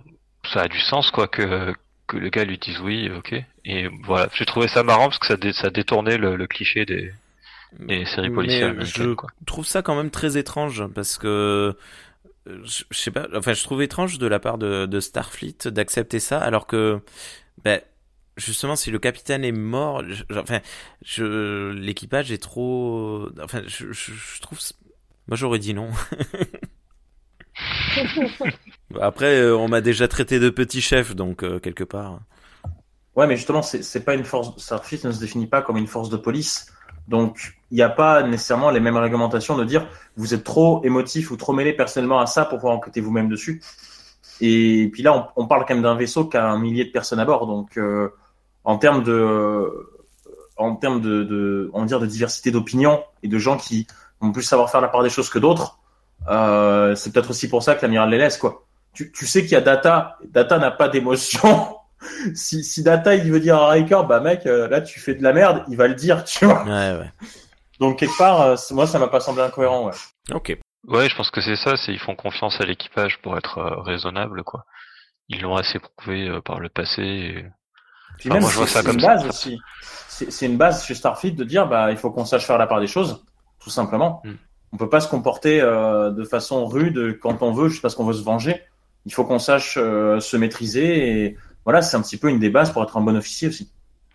ça a du sens quoi que que le gars lui dise oui, ok. Et voilà, j'ai trouvé ça marrant parce que ça, dé- ça détournait le, le cliché des, des séries policières Mais américaines, je quoi. trouve ça quand même très étrange parce que euh, je je sais pas, enfin je trouve étrange de la part de, de Starfleet d'accepter ça alors que ben justement si le capitaine est mort, je- enfin je l'équipage est trop, enfin je, je, je trouve, moi j'aurais dit non. Après euh, on m'a déjà traité de petit chef donc euh, quelque part. Ouais, mais justement, c'est c'est pas une force. Starfleet ne se définit pas comme une force de police. Donc, il n'y a pas nécessairement les mêmes réglementations de dire vous êtes trop émotif ou trop mêlé personnellement à ça pour pouvoir enquêter vous-même dessus. Et puis là, on, parle quand même d'un vaisseau qui a un millier de personnes à bord. Donc, euh, en termes de, en termes de, de, on va dire de diversité d'opinion et de gens qui vont plus savoir faire la part des choses que d'autres, euh, c'est peut-être aussi pour ça que l'amiral les laisse quoi. Tu, tu sais qu'il y a Data. Data n'a pas d'émotion. si, si Data il veut dire à Riker, bah mec, euh, là tu fais de la merde, il va le dire, tu vois. Ouais ouais. Donc quelque part, euh, moi ça m'a pas semblé incohérent. Ouais. Ok. Ouais, je pense que c'est ça, c'est ils font confiance à l'équipage pour être euh, raisonnable, quoi. Ils l'ont assez prouvé euh, par le passé. et- Puis même moi, je vois c'est ça comme une ça. base aussi. C'est c'est une base chez Starfleet de dire bah il faut qu'on sache faire la part des choses, tout simplement. Mm. On peut pas se comporter euh, de façon rude quand on veut, juste parce qu'on veut se venger. Il faut qu'on sache euh, se maîtriser et voilà, c'est un petit peu une des bases pour être un bon officier aussi.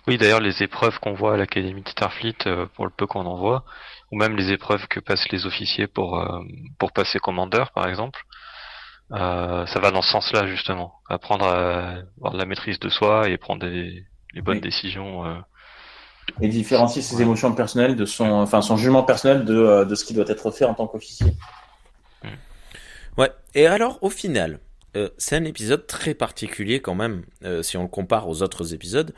Oui, d'ailleurs, les épreuves qu'on voit à l'Académie de Starfleet, euh, pour le peu qu'on en voit, ou même les épreuves que passent les officiers pour euh, pour passer commandeur, par exemple, euh, ça va dans ce sens-là justement, apprendre à avoir de la maîtrise de soi et prendre des, les bonnes Oui. décisions. euh. Et différencier ses Ouais. émotions personnelles de son, enfin son jugement personnel de, de ce qui doit être fait en tant qu'officier. Ouais. Et alors, au final, euh, c'est un épisode très particulier quand même, euh, si on le compare aux autres épisodes,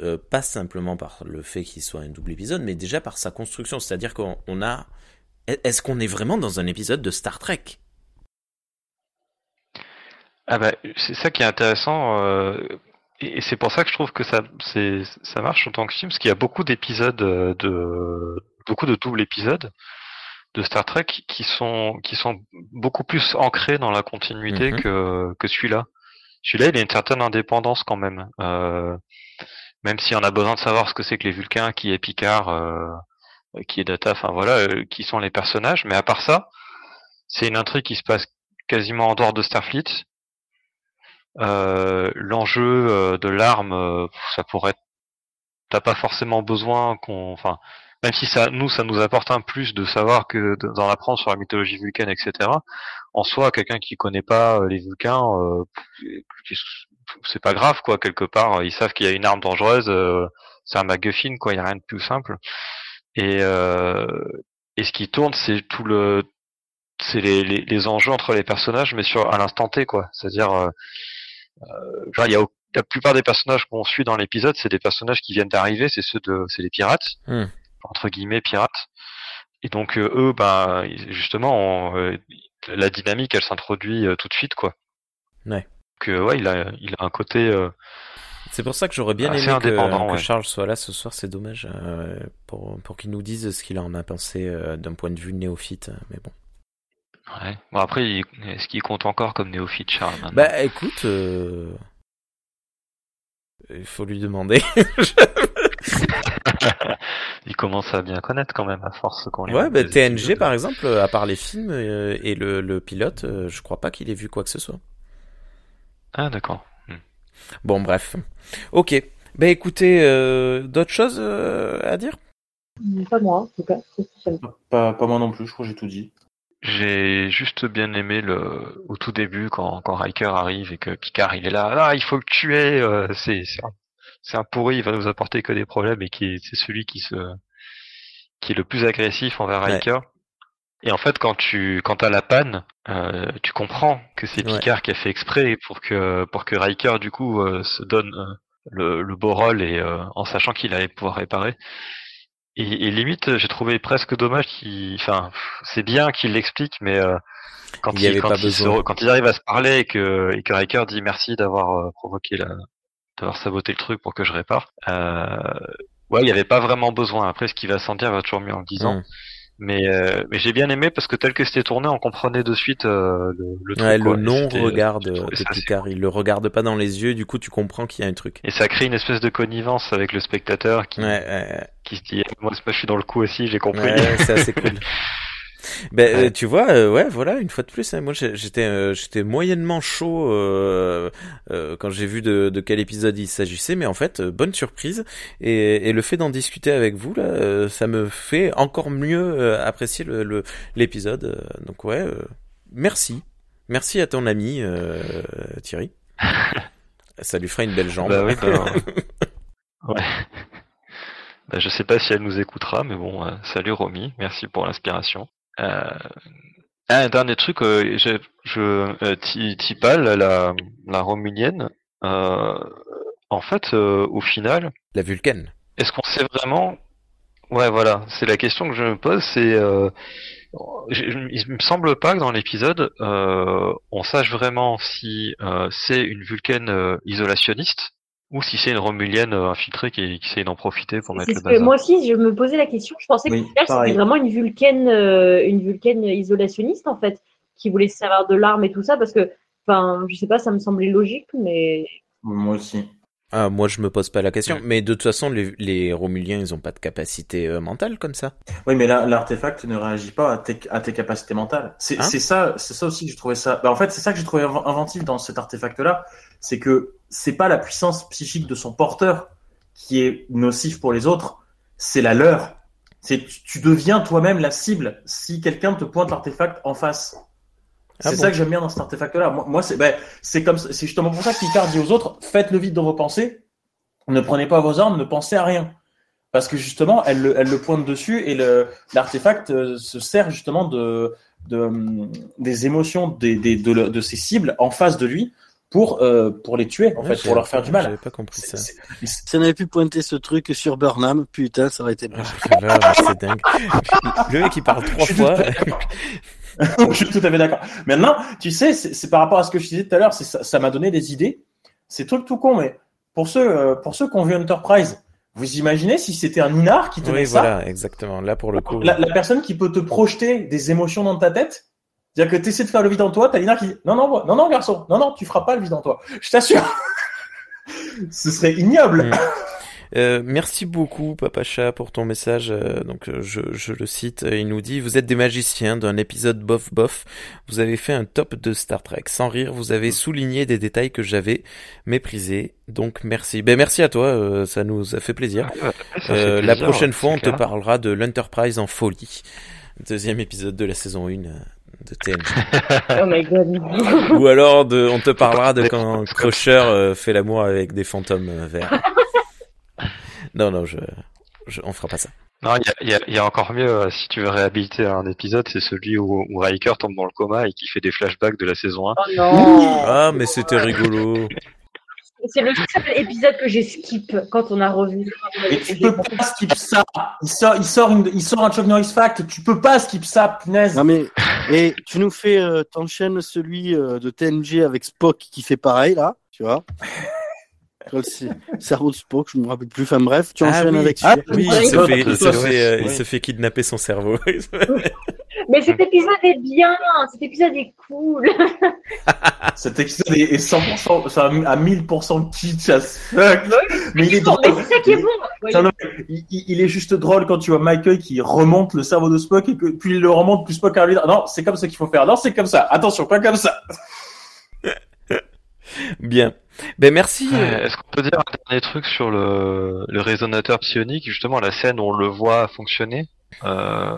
euh, pas simplement par le fait qu'il soit un double épisode, mais déjà par sa construction. C'est-à-dire qu'on on a... Est-ce qu'on est vraiment dans un épisode de Star Trek? Ah bah, c'est ça qui est intéressant, et, c'est pour ça que je trouve que ça, ça marche en tant que film, parce qu'il y a beaucoup d'épisodes de, beaucoup de doubles épisodes de Star Trek qui sont, qui sont beaucoup plus ancrés dans la continuité Mhm. que, que celui-là. Celui-là, il a une certaine indépendance quand même, euh, même si on a besoin de savoir ce que c'est que les Vulcains, qui est Picard, euh, qui est Data, enfin voilà, euh, qui sont les personnages, mais à part ça, c'est une intrigue qui se passe quasiment en dehors de Starfleet. Euh, L'enjeu de l'arme, ça pourrait. T'as pas forcément besoin qu'on... Enfin, même si ça, nous, ça nous apporte un plus de savoir que de- d'en apprendre sur la mythologie vulcaine, etc. En soi, quelqu'un qui connaît pas euh, les Vulcains, euh, c'est pas grave, quoi. Quelque part, ils savent qu'il y a une arme dangereuse. euh, c'est un MacGuffin, quoi. Il y a rien de plus simple. Et, euh, et ce qui tourne, c'est tout le, c'est les, les, les enjeux entre les personnages, mais sur à l'instant T, quoi. C'est-à-dire, euh, euh, genre, il y a la plupart des personnages qu'on suit dans l'épisode, c'est des personnages qui viennent d'arriver, c'est ceux de, c'est les pirates, Hmm. Entre guillemets pirates. Et donc euh, eux, ben ils- justement, on, euh, la dynamique, elle s'introduit euh, tout de suite, quoi. Ouais. Que ouais, il a, il a un côté. C'est pour ça que j'aurais bien aimé que, indépendant, que ouais. Charles soit là ce soir, c'est dommage, euh, pour, pour qu'il nous dise ce qu'il en a pensé euh, d'un point de vue néophyte, mais bon. ouais. Bon après, est-ce qu'il compte encore comme néophyte, Charles maintenant? Bah écoute, euh, il faut lui demander. Il commence à bien connaître quand même à force qu'on lui ouais, bah, TNG épisodes. par exemple, à part les films euh, et le, le pilote, euh, je crois pas qu'il ait vu quoi que ce soit. Ah d'accord. Bon bref. Ok. Bah écoutez, euh, d'autres choses euh, à dire? Pas moi, en tout cas. Pas, pas moi non plus, je crois que j'ai tout dit. J'ai juste bien aimé le au tout début quand quand Riker arrive et que Picard il est là, ah il faut le tuer, euh, c'est c'est un, c'est un pourri, il va nous apporter que des problèmes et qui est- c'est celui qui se qui est le plus agressif envers Ouais. Riker. Et en fait, quand tu quand t'as la panne, euh, tu comprends que c'est Ouais. Picard qui a fait exprès pour que pour que Riker du coup euh, se donne euh, le, le beau rôle et euh, en sachant qu'il allait pouvoir réparer. Et, et limite, j'ai trouvé presque dommage qu'il, enfin, c'est bien qu'il l'explique, mais euh, quand Il avait quand ils se- quand ils arrivent à se parler et que et que Riker dit merci d'avoir provoqué la d'avoir saboté le truc pour que je répare. Euh, ouais, il n'y avait pas vraiment besoin. Après, ce qu'il va sentir va toujours mieux en le disant. Mm. Mais, euh, mais j'ai bien aimé parce que tel que c'était tourné, on comprenait de suite euh, le, le truc. Ouais, le Et c'était- non-regard j'ai de, Picard. Il le regarde pas dans les yeux, du coup, tu comprends qu'il y a un truc. Et ça crée une espèce de connivence avec le spectateur qui, Ouais, ouais, qui se dit Eh, moi pas je suis dans le coup aussi, j'ai compris. ouais, c'est assez cool. Ben, Ouais. euh, tu vois, euh, ouais, voilà, une fois de plus, hein, moi j'étais, euh, j'étais moyennement chaud euh, euh, quand j'ai vu de, de quel épisode il s'agissait, mais en fait, euh, bonne surprise. Et, et le fait d'en discuter avec vous, là, euh, ça me fait encore mieux euh, apprécier le l'épisode. donc ouais, euh, merci, merci à ton ami euh, Thierry. Ça lui fera une belle jambe. Bah oui, bah, ouais. Bah, je sais pas si elle nous écoutera, mais bon, salut Romy, merci pour l'inspiration. Euh... ah, un dernier truc, euh, je, je euh, Ti- Tipal, la, la Romulienne, euh, en fait, euh, au final, La Vulcaine. est-ce qu'on sait vraiment? Ouais, voilà, c'est la question que je me pose, c'est euh, il me semble pas que dans l'épisode euh, on sache vraiment si euh, c'est une Vulcaine isolationniste ou si c'est une Romulienne euh, infiltrée qui, qui essaie d'en profiter pour mettre le bazar. moi aussi, je me posais la question. Je pensais Oui, que c'était vraiment une vulcaine, euh, une vulcaine isolationniste en fait, qui voulait se servir de l'arme et tout ça, parce que, enfin, je sais pas, ça me semblait logique, mais Moi aussi. Ah, moi je me pose pas la question, mais de toute façon les, les Romuliens ils ont pas de capacité euh, mentale comme ça. Oui, mais là, l'artefact ne réagit pas à tes, à tes capacités mentales. C'est Hein ça, c'est ça aussi que j'ai trouvé ça. Bah, en fait, c'est ça que j'ai trouvé inv- inventif dans cet artefact-là, c'est que c'est pas la puissance psychique de son porteur qui est nocif pour les autres, c'est la leur. C'est tu, deviens toi-même la cible si quelqu'un te pointe l'artefact en face. Ah C'est bon ça que j'aime bien dans cet artefact-là. Moi, moi, c'est ben, c'est comme c'est justement pour ça que Picard dit aux autres faites le vide dans vos pensées, ne prenez pas vos armes, ne pensez à rien. Parce que justement, elle le, elle le pointe dessus et l'artefact euh, se sert justement de, de hum, des émotions des, des, de, de ses cibles en face de lui pour euh, pour les tuer en Ouais, fait, pour leur faire du mal. J'avais pas compris ça. Si on avait pu pointer ce truc sur Burnham, putain, ça aurait été bien. Ah, c'est dingue. Le mec il parle trois fois. je suis tout à fait d'accord. Maintenant, tu sais, c'est par rapport à ce que je disais tout à l'heure, ça m'a donné des idées. C'est truc tout con, mais pour ceux, euh, pour ceux qui ont vu Enterprise, vous imaginez si c'était un Inar qui tenait Oui, ça voilà, exactement. Là pour le coup. la, la personne qui peut te projeter des émotions dans ta tête C'est-à-dire que tu essaies de faire le vide en toi, t'as l'Inar qui dit Non, non, moi- non, non, garçon, non, non, tu feras pas le vide en toi. Je t'assure. Ce serait ignoble. Mm. Euh, merci beaucoup, Papa Chat, pour ton message. Euh, donc, euh, je, je le cite. euh, Il nous dit Vous êtes des magiciens d'un épisode bof bof. Vous avez fait un top de Star Trek. Sans rire, vous avez souligné des détails que j'avais méprisés. Donc, merci. Ben, merci à toi. euh, ça nous a fait plaisir. Ça fait Euh, la prochaine fois, on te parlera de l'Enterprise en folie. Deuxième épisode de la saison 1 euh, de TNG. oh my god. Ou alors, de, on te parlera de quand Crusher euh, fait l'amour avec des fantômes euh, verts. Non, non, je, je, on fera pas ça. Non, il y a, il y a- il y a encore mieux, euh, si tu veux réhabiliter un épisode, c'est celui où, où Riker tombe dans le coma et qui fait des flashbacks de la saison 1. Oh non. Ah, mais c'était rigolo. C'est le seul épisode que j'ai skip quand on a revu. Et tu peux pas skip ça. Il sort, il sort, une- il sort un Chuck Norris fact. Tu peux pas skip ça, punaise. Non mais et tu nous fais euh, t'enchaînes celui euh, de TNG avec Spock qui fait pareil là, tu vois. Le c- cerveau de Spock, je me rappelle plus. Enfin bref, tu Ah enchaînes oui. avec Ah, celui- Oui, il se ouais, fait, il se fait, euh, il se fait kidnapper son cerveau. Mais cet épisode est bien. Cet épisode est cool. Cet épisode est est 100%, ça a à 1000% kitsch as fuck. Mais il est drôle. mais c'est ça qui est bon. Non, non, il, il- il est juste drôle quand tu vois Michael qui remonte le cerveau de Spock et que puis il le remonte plus Spock à lui. Non, c'est comme ça qu'il faut faire. Non, c'est comme ça. Attention, pas comme ça. Bien. Ben merci. euh, Euh, Est-ce qu'on peut dire un dernier truc sur le, le résonateur psionique, justement la scène où on le voit fonctionner? Euh,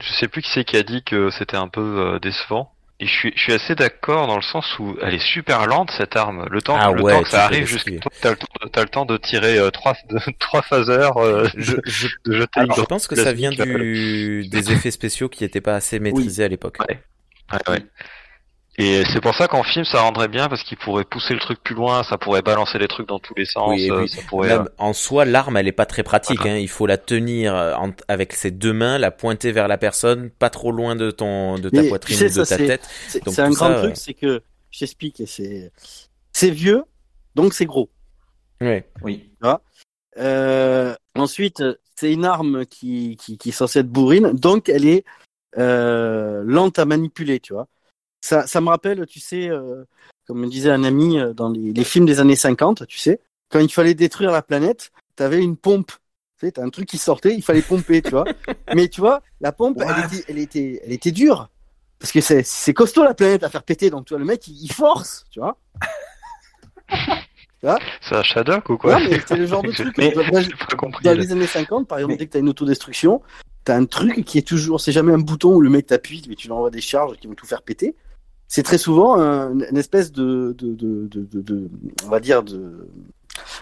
Je sais plus qui c'est qui a dit que c'était un peu euh, décevant. Et je suis, je suis assez d'accord dans le sens où elle est super lente cette arme. Le temps, Ah le ouais, temps que ça arrive jusqu'à toi, t'as le temps, de- t'as le temps de tirer euh, trois, de, trois phasers, euh, Je, de, je, de jeter alors, une je pense que ça vient du, des effets spéciaux qui étaient pas assez maîtrisés à l'époque. Ouais. Ouais, ouais. Et c'est pour ça qu'en film ça rendrait bien parce qu'il pourrait pousser le truc plus loin, ça pourrait balancer les trucs dans tous les sens, Oui, et euh, puis, ça pourrait. Même en soi, l'arme, elle est pas très pratique. Voilà. Hein. Il faut la tenir euh, en- avec ses deux mains, la pointer vers la personne, pas trop loin de ton, de ta Mais tu poitrine sais, ou de ça, ta tête. C'est un grand ça, truc, ouais. c'est que, je t'explique, c'est, c'est vieux, donc c'est gros. Ouais. Oui. Euh, ensuite, c'est une arme qui, qui, qui est censée être bourrine, donc elle est euh, lente à manipuler, tu vois. Ça, ça me rappelle, tu sais, euh, comme me disait un ami euh, dans les, les films des années 50, tu sais, quand il fallait détruire la planète, t'avais une pompe. Tu sais, t'as un truc qui sortait, il fallait pomper, tu vois. Mais tu vois, la pompe, elle était, elle était, elle était dure. Parce que c'est, c'est costaud la planète à faire péter, donc tu vois, le mec, il, il force, tu vois. C'est un Shadok ou quoi? Ouais, mais c'est le genre de truc. Mais- J'ai pas compris. dans les années 50, par exemple, Mais- dès que t'as une autodestruction, t'as un truc qui est toujours, c'est jamais un bouton où le mec t'appuie, mais tu lui envoies des charges qui vont tout faire péter. C'est très souvent un- une espèce de, de, de, de, on va dire de,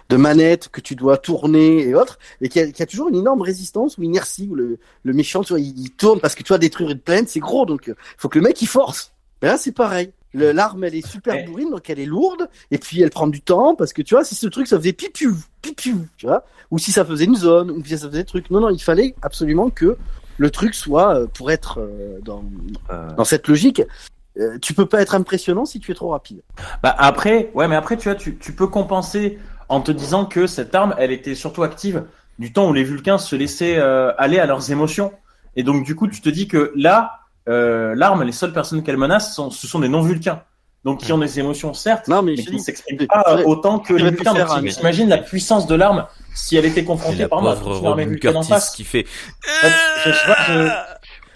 de manette que tu dois tourner et autres, et qui a, qui a toujours une énorme résistance ou inertie où le, le méchant, tu vois, il, il tourne parce que tu vas détruire une plaine, c'est gros, donc il faut que le mec il force. Mais là, c'est pareil. L'arme, elle est super bourrine, donc elle est lourde, et puis elle prend du temps, parce que tu vois, si ce truc, ça faisait pipiou, pipiou, tu vois, ou si ça faisait une zone, ou si ça faisait des trucs. Non, non, il fallait absolument que le truc soit, euh, pour être euh, dans, Euh, dans cette logique, euh, tu peux pas être impressionnant si tu es trop rapide. Bah après, ouais, mais après, tu vois, tu, tu peux compenser en te disant que cette arme, elle était surtout active du temps où les Vulcains se laissaient euh, aller à leurs émotions. Et donc, du coup, tu te dis que là, euh, l'arme, les seules personnes qu'elle menace, sont, ce sont des non-Vulcains. Donc, qui ont des émotions, certes, Non, mais mais je qui ne s'expriment pas autant que les Vulcains. Donc, t'imagines la puissance de l'arme si elle était confrontée la par pauvre à une armée Robin Curtis qui fait. je- je je- Mais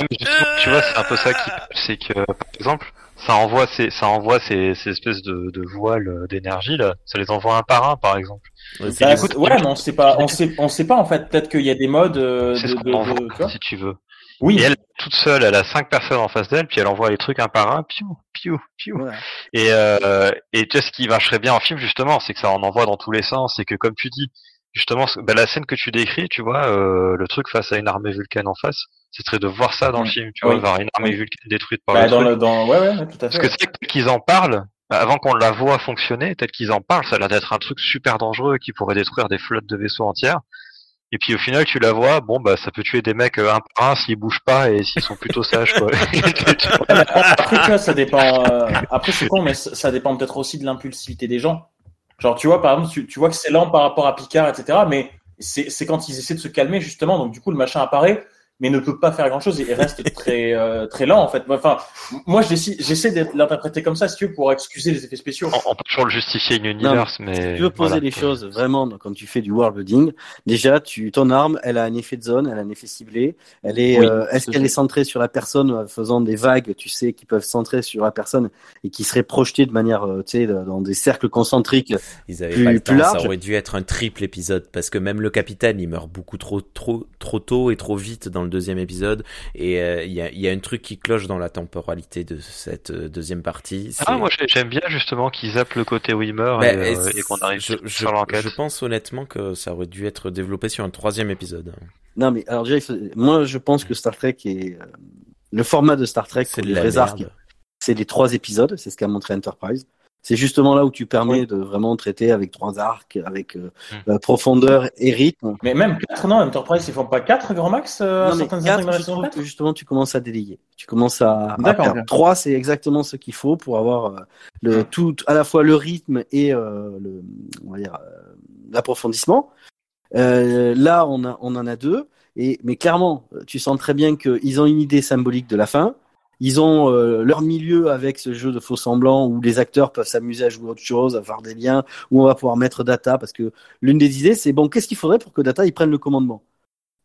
tu vois, c'est un peu ça qui, c'est que, par exemple, ça envoie ces, ça envoie ces, ces espèces de, de voiles euh, d'énergie là, ça les envoie un par un, par exemple. Ouais, Bah, c'est- ouais, mais on sait pas, on sait, on sait pas en fait. Peut-être qu'il y a des modes euh, C'est de, ce qu'on de- de- envoie, tu vois si tu veux. Oui. Et elle, toute seule, elle a cinq personnes en face d'elle, puis elle envoie les trucs un par un, piou, piou, piou. Voilà. Et, euh, et tu sais, ce qui marcherait bien en film, justement, c'est que ça en envoie dans tous les sens, et que, comme tu dis, justement, bah, la scène que tu décris, tu vois, euh, le truc face à une armée vulcaine en face, ce serait de voir ça dans le film, tu vois, voir une armée Oui. détruite par Bah, le dans truc. le, dans, ouais, ouais, ouais, tout à Parce fait. que c'est vrai que tel qu'ils en parlent, bah, avant qu'on la voit fonctionner, tel qu'ils en parlent, ça a l'air d'être un truc super dangereux qui pourrait détruire des flottes de vaisseaux entières. Et puis au final, tu la vois, bon bah ça peut tuer des mecs euh, un par un s'ils bougent pas et s'ils sont plutôt sages quoi. Après, tu vois, ça dépend. euh, Après, c'est con, mais ça dépend peut-être aussi de l'impulsivité des gens. Genre, tu vois, par exemple, tu, tu vois que c'est lent par rapport à Picard, etc. Mais c'est c'est quand ils essaient de se calmer, justement. Donc, du coup, le machin apparaît, mais ne peut pas faire grand-chose et reste très, euh, très lent, en fait. Enfin, moi, j'essaie de l'interpréter comme ça, si tu veux, pour excuser les effets spéciaux. on, on peut toujours le justifier in universe, mais Si tu veux poser voilà. les choses vraiment donc, quand tu fais du world building, déjà tu ton arme, elle a un effet de zone, elle a un effet ciblé. Elle est, Oui, euh, est-ce qu'elle est centrée sur la personne, euh, faisant des vagues, tu sais, qui peuvent centrer sur la personne et qui seraient projetées de manière, euh, tu sais, dans des cercles concentriques. Ils avaient plus- pas le plus large. ça aurait dû être un triple épisode parce que même le capitaine il meurt beaucoup trop trop trop tôt et trop vite dans le deuxième épisode et euh, il y, a, il y a un truc qui cloche dans la temporalité de cette euh, deuxième partie. Ah moi j'ai- j'aime bien justement qu'ils zappent le côté Wimmer Bah, et, euh, et et qu'on arrive je, sur l'enquête. je pense honnêtement que ça aurait dû être développé sur un troisième épisode. Non, mais alors faut- moi je pense que Star Trek est le format de Star Trek, C'est les arcs, c'est les trois épisodes, c'est ce qu'a montré Enterprise. C'est justement là où tu permets Oui. de vraiment traiter avec trois arcs, avec euh, Hmm. profondeur et rythme. Mais même 4, non, Enterprise, ils font pas 4 grand max euh, à Non, mais certaines quatre, intrigues dans la je saison trouve 4 que justement tu commences à délayer. Tu commences à, à. Trois, c'est exactement ce qu'il faut pour avoir euh, le Hmm. tout, à la fois le rythme et euh, le, on va dire, euh, l'approfondissement. Euh, là, on, a, on en a deux. Et, mais clairement, tu sens très bien qu'ils ont une idée symbolique de la fin. Ils ont euh, leur milieu avec ce jeu de faux semblants où les acteurs peuvent s'amuser à jouer autre chose, à faire des liens, où on va pouvoir mettre Data. Parce que l'une des idées, c'est bon, qu'est-ce qu'il faudrait pour que Data prenne le commandement?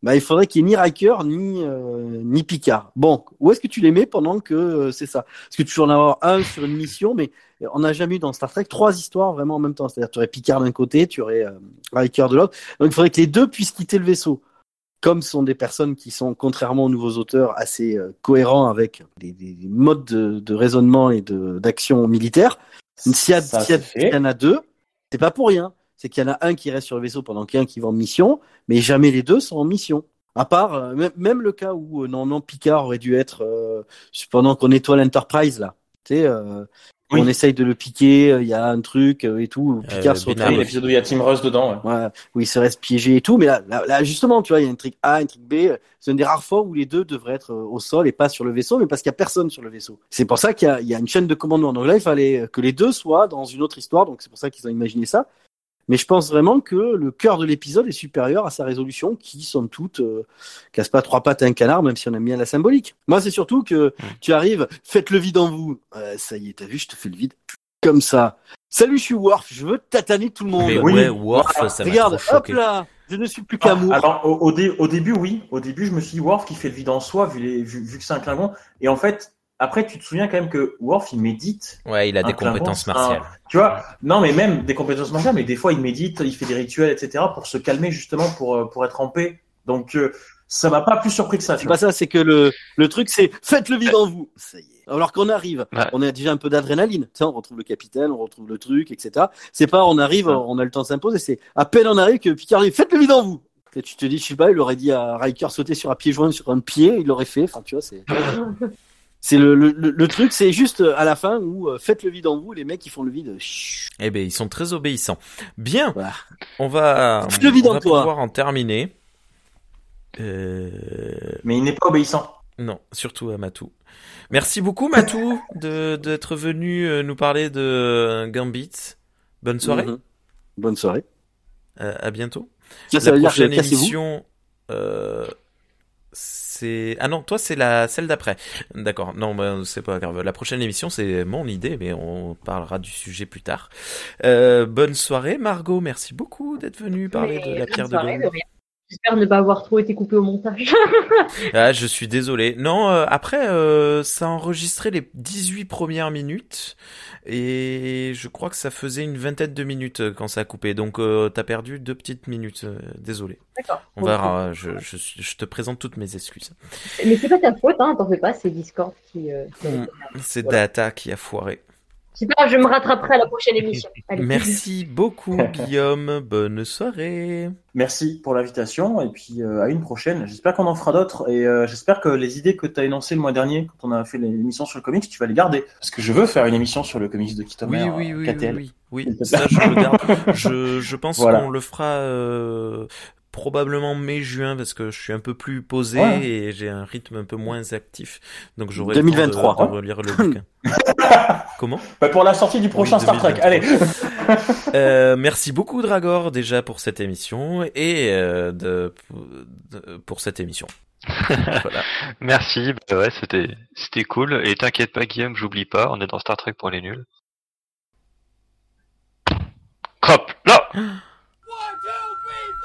Bah, il faudrait qu'il n'y ait ni Riker ni euh, ni Picard. Bon, où est-ce que tu les mets pendant que euh, c'est ça? Parce que tu en avoir un sur une mission, mais on n'a jamais eu dans Star Trek trois histoires vraiment en même temps. C'est-à-dire tu aurais Picard d'un côté, tu aurais Riker de l'autre. Donc il faudrait que les deux puissent quitter le vaisseau. Comme sont des personnes qui sont, contrairement aux nouveaux auteurs, assez euh, cohérents avec des, des- des modes de, de raisonnement et de- d'action militaire, s'il y, y en a deux, c'est pas pour rien. C'est qu'il y en a un qui reste sur le vaisseau pendant qu'un qui va en mission, mais jamais les deux sont en mission. À part, euh, même, le cas où euh, normalement Picard aurait dû être euh, pendant qu'on nettoie l'Enterprise là. Tu sais, euh, Oui. on essaye de le piquer, euh, il y a un truc euh, et tout. où Picard Euh, se retrouve Oui, l'épisode où il y a Tim Russ dedans. ouais. Ouais, où il se reste piégé et tout, mais là, là, là, justement, tu vois, il y a une trick A, une trick B. C'est une des rares fois où les deux devraient être au sol et pas sur le vaisseau, mais parce qu'il y a personne sur le vaisseau. C'est pour ça qu'il y a, il y a une chaîne de commandement. Donc là, il fallait que les deux soient dans une autre histoire, donc c'est pour ça qu'ils ont imaginé ça. Mais je pense vraiment que le cœur de l'épisode est supérieur à sa résolution, qui, somme toute, euh, casse pas trois pattes à un canard, même si on aime bien la symbolique. Moi, c'est surtout que tu arrives, faites le vide en vous. Euh, ça y est, t'as vu, je te fais le vide. Comme ça. Salut, je suis Worf, je veux tataner tout le monde. Mais Oui. ouais, Worf, ça m'a Regarde, trop hop là, je ne suis plus qu'amour. Ah, Alors, au, au, dé- au début, oui. Au début, je me suis dit Worf qui fait le vide en soi, vu, les, vu, vu que c'est un Klingon. Et en fait, après, tu te souviens quand même que Worf, il médite. Ouais, il a des compétences un- martiales. Tu vois Non, mais même des compétences martiales, mais des fois, il médite, il fait des rituels, etc., pour se calmer, justement, pour, euh, pour être en paix. Donc, euh, ça m'a pas plus surpris que ça. C'est pas vois. ça, c'est que le, le truc, c'est faites le vide en vous. Ça y est. Alors qu'on arrive, Ouais. on a déjà un peu d'adrénaline. Tu sais, on retrouve le capitaine, on retrouve le truc, etc. C'est pas, on arrive, Ouais. on a le temps de s'imposer. C'est à peine on arrive que Picard dit faites le vide en vous. Et tu te dis, je sais pas, il aurait dit à Riker sauter sur un pied joint sur un pied, il l'aurait fait. Enfin, tu vois, c'est. C'est le, le, le- truc, c'est juste à la fin où euh, faites le vide en vous, les mecs qui font le vide. chut, Eh ben, ils sont très obéissants. Bien, Voilà. on va, Faites le vide on en va toi. pouvoir en terminer. Euh... Mais il n'est pas obéissant. Non, surtout à Matou. Merci beaucoup Matou de d'être venu euh, nous parler de euh, Gambit. Bonne soirée, Mhm. Bonne soirée. Euh, à bientôt. Ça, ça la veut dire que prochaine émission, euh, c'est ah non, toi c'est la celle d'après. D'accord. Non, bah, c'est pas grave. La prochaine émission c'est mon idée, mais on parlera du sujet plus tard. Euh, bonne soirée Margot. Merci beaucoup d'être venue parler Mais de la pierre de Dôme. J'espère ne pas avoir trop été coupé au montage. Ah, je suis désolé. Non, euh, après, euh, ça a enregistré les 18 premières minutes et je crois que ça faisait une vingtaine de minutes euh, quand ça a coupé. Donc, euh, t'as perdu deux petites minutes. désolé. D'accord. On verra. Je, je, suis- je te présente toutes mes excuses. Mais c'est pas ta faute, hein, t'en fais pas, c'est Discord qui. Mm. C'est Voilà. Data qui a foiré. C'est pas grave, je me rattraperai à la prochaine émission. Allez. Merci beaucoup, Guillaume. Bonne soirée. Merci pour l'invitation et puis euh, à une prochaine. J'espère qu'on en fera d'autres et euh, j'espère que les idées que tu as énoncées le mois dernier quand on a fait l'émission sur le comics, tu vas les garder. Parce que je veux faire une émission sur le comics de Oui, Kitomer oui, oui, KTL. oui, oui. Te Ça, je le garde. Je, je pense Voilà. qu'on le fera euh, probablement mai-juin parce que je suis un peu plus posé Ouais. et j'ai un rythme un peu moins actif. Donc j'aurai 2023, le temps de, de relire le bouquin. Comment? Bah, pour la sortie du prochain Oui, Star Trek, 2023. allez Euh, Merci beaucoup Dragor déjà pour cette émission et euh, de, de- pour cette émission. voilà. Merci, bah ouais, c'était c'était cool. Et t'inquiète pas, Guillaume, j'oublie pas, on est dans Star Trek pour les nuls. Hop, là